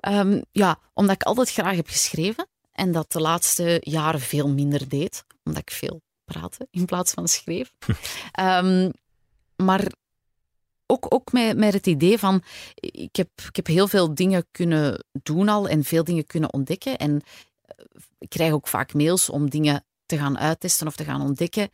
Ehm, ja, omdat ik altijd graag heb geschreven. En dat de laatste jaren veel minder deed. Omdat ik veel praatte in plaats van schreef. Ehm, maar ook, ook met, met het idee van... Ik heb, ik heb heel veel dingen kunnen doen al en veel dingen kunnen ontdekken. En eh, ik krijg ook vaak mails om dingen te gaan uittesten of te gaan ontdekken.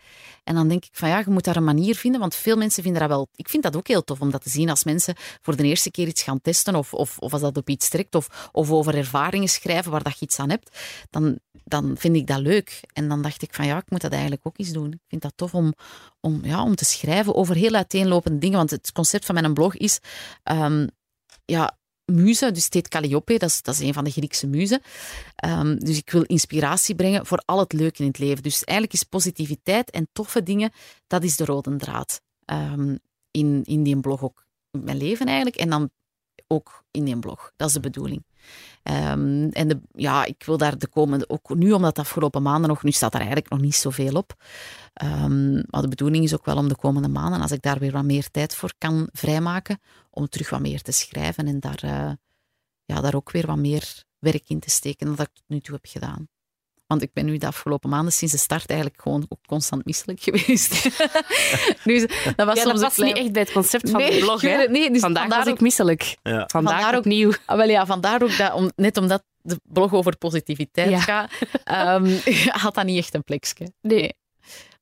En dan denk ik van ja, je moet daar een manier vinden, want veel mensen vinden dat wel... Ik vind dat ook heel tof om dat te zien als mensen voor de eerste keer iets gaan testen of, of, of als dat op iets trekt of, of over ervaringen schrijven waar dat je iets aan hebt, dan, dan vind ik dat leuk. En dan dacht ik van ja, ik moet dat eigenlijk ook eens doen. Ik vind dat tof om, om, ja, om te schrijven over heel uiteenlopende dingen, want het concept van mijn blog is... ehm, ja, muze, dus heet Calliope, dat is, dat is een van de Griekse muzen. Ehm, dus ik wil inspiratie brengen voor al het leuke in het leven. Dus eigenlijk is positiviteit en toffe dingen, dat is de rode draad. Ehm, in, in die blog ook. Mijn leven eigenlijk. En dan ook in die blog. Dat is de bedoeling. Ehm, en de, ja, ik wil daar de komende, ook nu omdat de afgelopen maanden nog, nu staat er eigenlijk nog niet zoveel op. Ehm, maar de bedoeling is ook wel om de komende maanden, als ik daar weer wat meer tijd voor kan vrijmaken, om terug wat meer te schrijven en daar, eh, ja, daar ook weer wat meer werk in te steken dan dat ik tot nu toe heb gedaan. Want ik ben nu de afgelopen maanden sinds de start eigenlijk gewoon ook constant misselijk geweest. dus dat was Ja, soms dat een past klein- niet echt bij het concept van Nee, de blog, hè? niet. Dus vandaag vandaar was ook- ik misselijk. Ja. Vandaag, Vandaar ook- opnieuw. Ah, wel ja, vandaar ook dat, om, net omdat de blog over positiviteit Ja. gaat, ehm, had dat niet echt een plekje. Nee.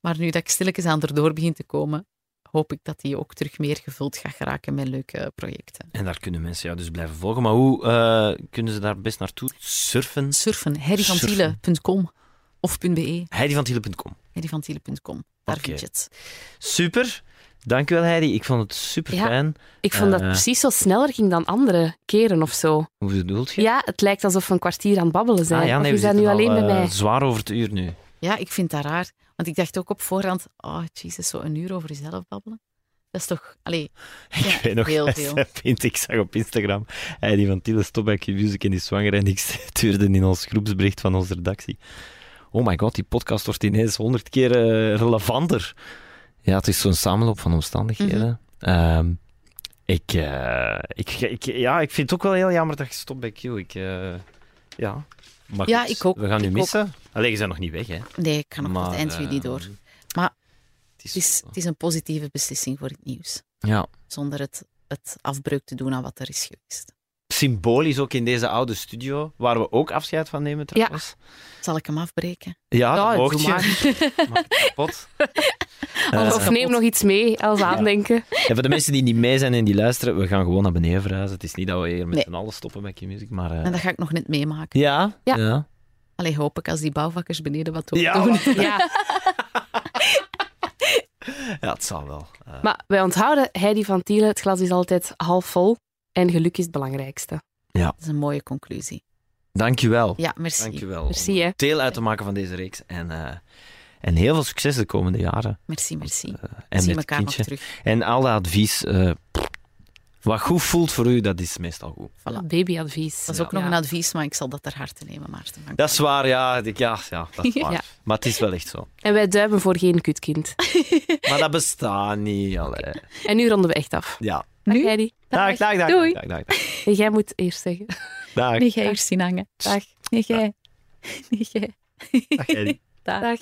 Maar nu dat ik stilletjes aan erdoor begin te komen, hoop ik dat die ook terug meer gevuld gaat geraken met leuke projecten. En daar kunnen mensen jou dus blijven volgen. Maar hoe eh, kunnen ze daar best naartoe surfen? Surfen, herrievantiele.com of .be, HeidiVantiele.com. herrievantiele.com. Daar Oké. vind je het. Super. Dankjewel Heidi. Ik vond het super Ja. fijn. Ik vond dat Eh. precies zo sneller ging dan andere keren of zo. Hoe bedoelt je? Ja, het lijkt alsof we een kwartier aan het babbelen zijn. Ah, ja, nee, of we is dat nu al, alleen bij eh, mij? zwaar over het uur nu. Ja, ik vind dat raar. Want ik dacht ook op voorhand, oh jezus, zo een uur over jezelf babbelen. Dat is toch... Allee, Ik Ja, weet nog, heel veel. Pint, ik zag op Instagram, Heidi van Tiele, stop bij Q-Music en die zwanger. En ik stuurde in ons groepsbericht van onze redactie. Oh my god, die podcast wordt ineens honderd keer eh, relevanter. Ja, het is zo'n samenloop van omstandigheden. Mhm. Ehm, ik, eh, ik, ik, ja, ik vind het ook wel heel jammer dat je stopt bij Q. Ik, eh, ja. Maar Ja, goed, ik ook, We gaan nu missen. Allee, je bent nog niet weg, hè. nee, ik kan nog tot Maar, het eind jullie eh, door. Maar Het is, Het is, het is een positieve beslissing voor het nieuws. ja. Zonder het, het afbreuk te doen aan wat er is geweest. Symbolisch ook in deze oude studio, waar we ook afscheid van nemen trouwens. Zal ik hem afbreken? Ja, Ja, dat mocht je. maar. Kapot. Alles Eh, Of neem nog iets mee als aandenken. en voor de mensen die niet mee zijn en die luisteren, we gaan gewoon naar beneden verhuizen. Het is niet dat we hier met Nee. z'n allen stoppen met Q-Music, maar... eh, En dat ga ik nog net meemaken. ja? Ja. ja. Allee, hoop ik als die bouwvakkers beneden wat doen. Ja, doen. Ja, Ja, het zal wel. Eh, maar wij onthouden, Heidi van Tielen, het glas is altijd half vol. En geluk is het belangrijkste. Dat is een mooie conclusie. dankjewel. Ja, merci. Dankjewel. Merci, hè. Om deel uit te maken van deze reeks. En, eh, En heel veel succes de komende jaren. Merci, merci. En We met elkaar nog kindje. terug. En al dat advies, eh, wat goed voelt voor u, dat is meestal goed. Voilà. Babyadvies. Dat is ook Ja. nog een advies, maar ik zal dat ter harte nemen, Maarten. Dank Dat is waar, ja. ik- Ja, ja dat is waar. Ja. Maar het is wel echt zo. En wij duimen voor geen kutkind. Maar dat bestaat niet. Allee. En nu ronden we echt af. Ja. Dag, Nu? Heidi. Dag, dag, dag. Doei. Dag, dag, dag. En Jij moet eerst zeggen. Dag. Nee, jij eerst zien hangen. Dag. Nee, jij. Nee, jij. Dag, Eddie. Dag. Dag.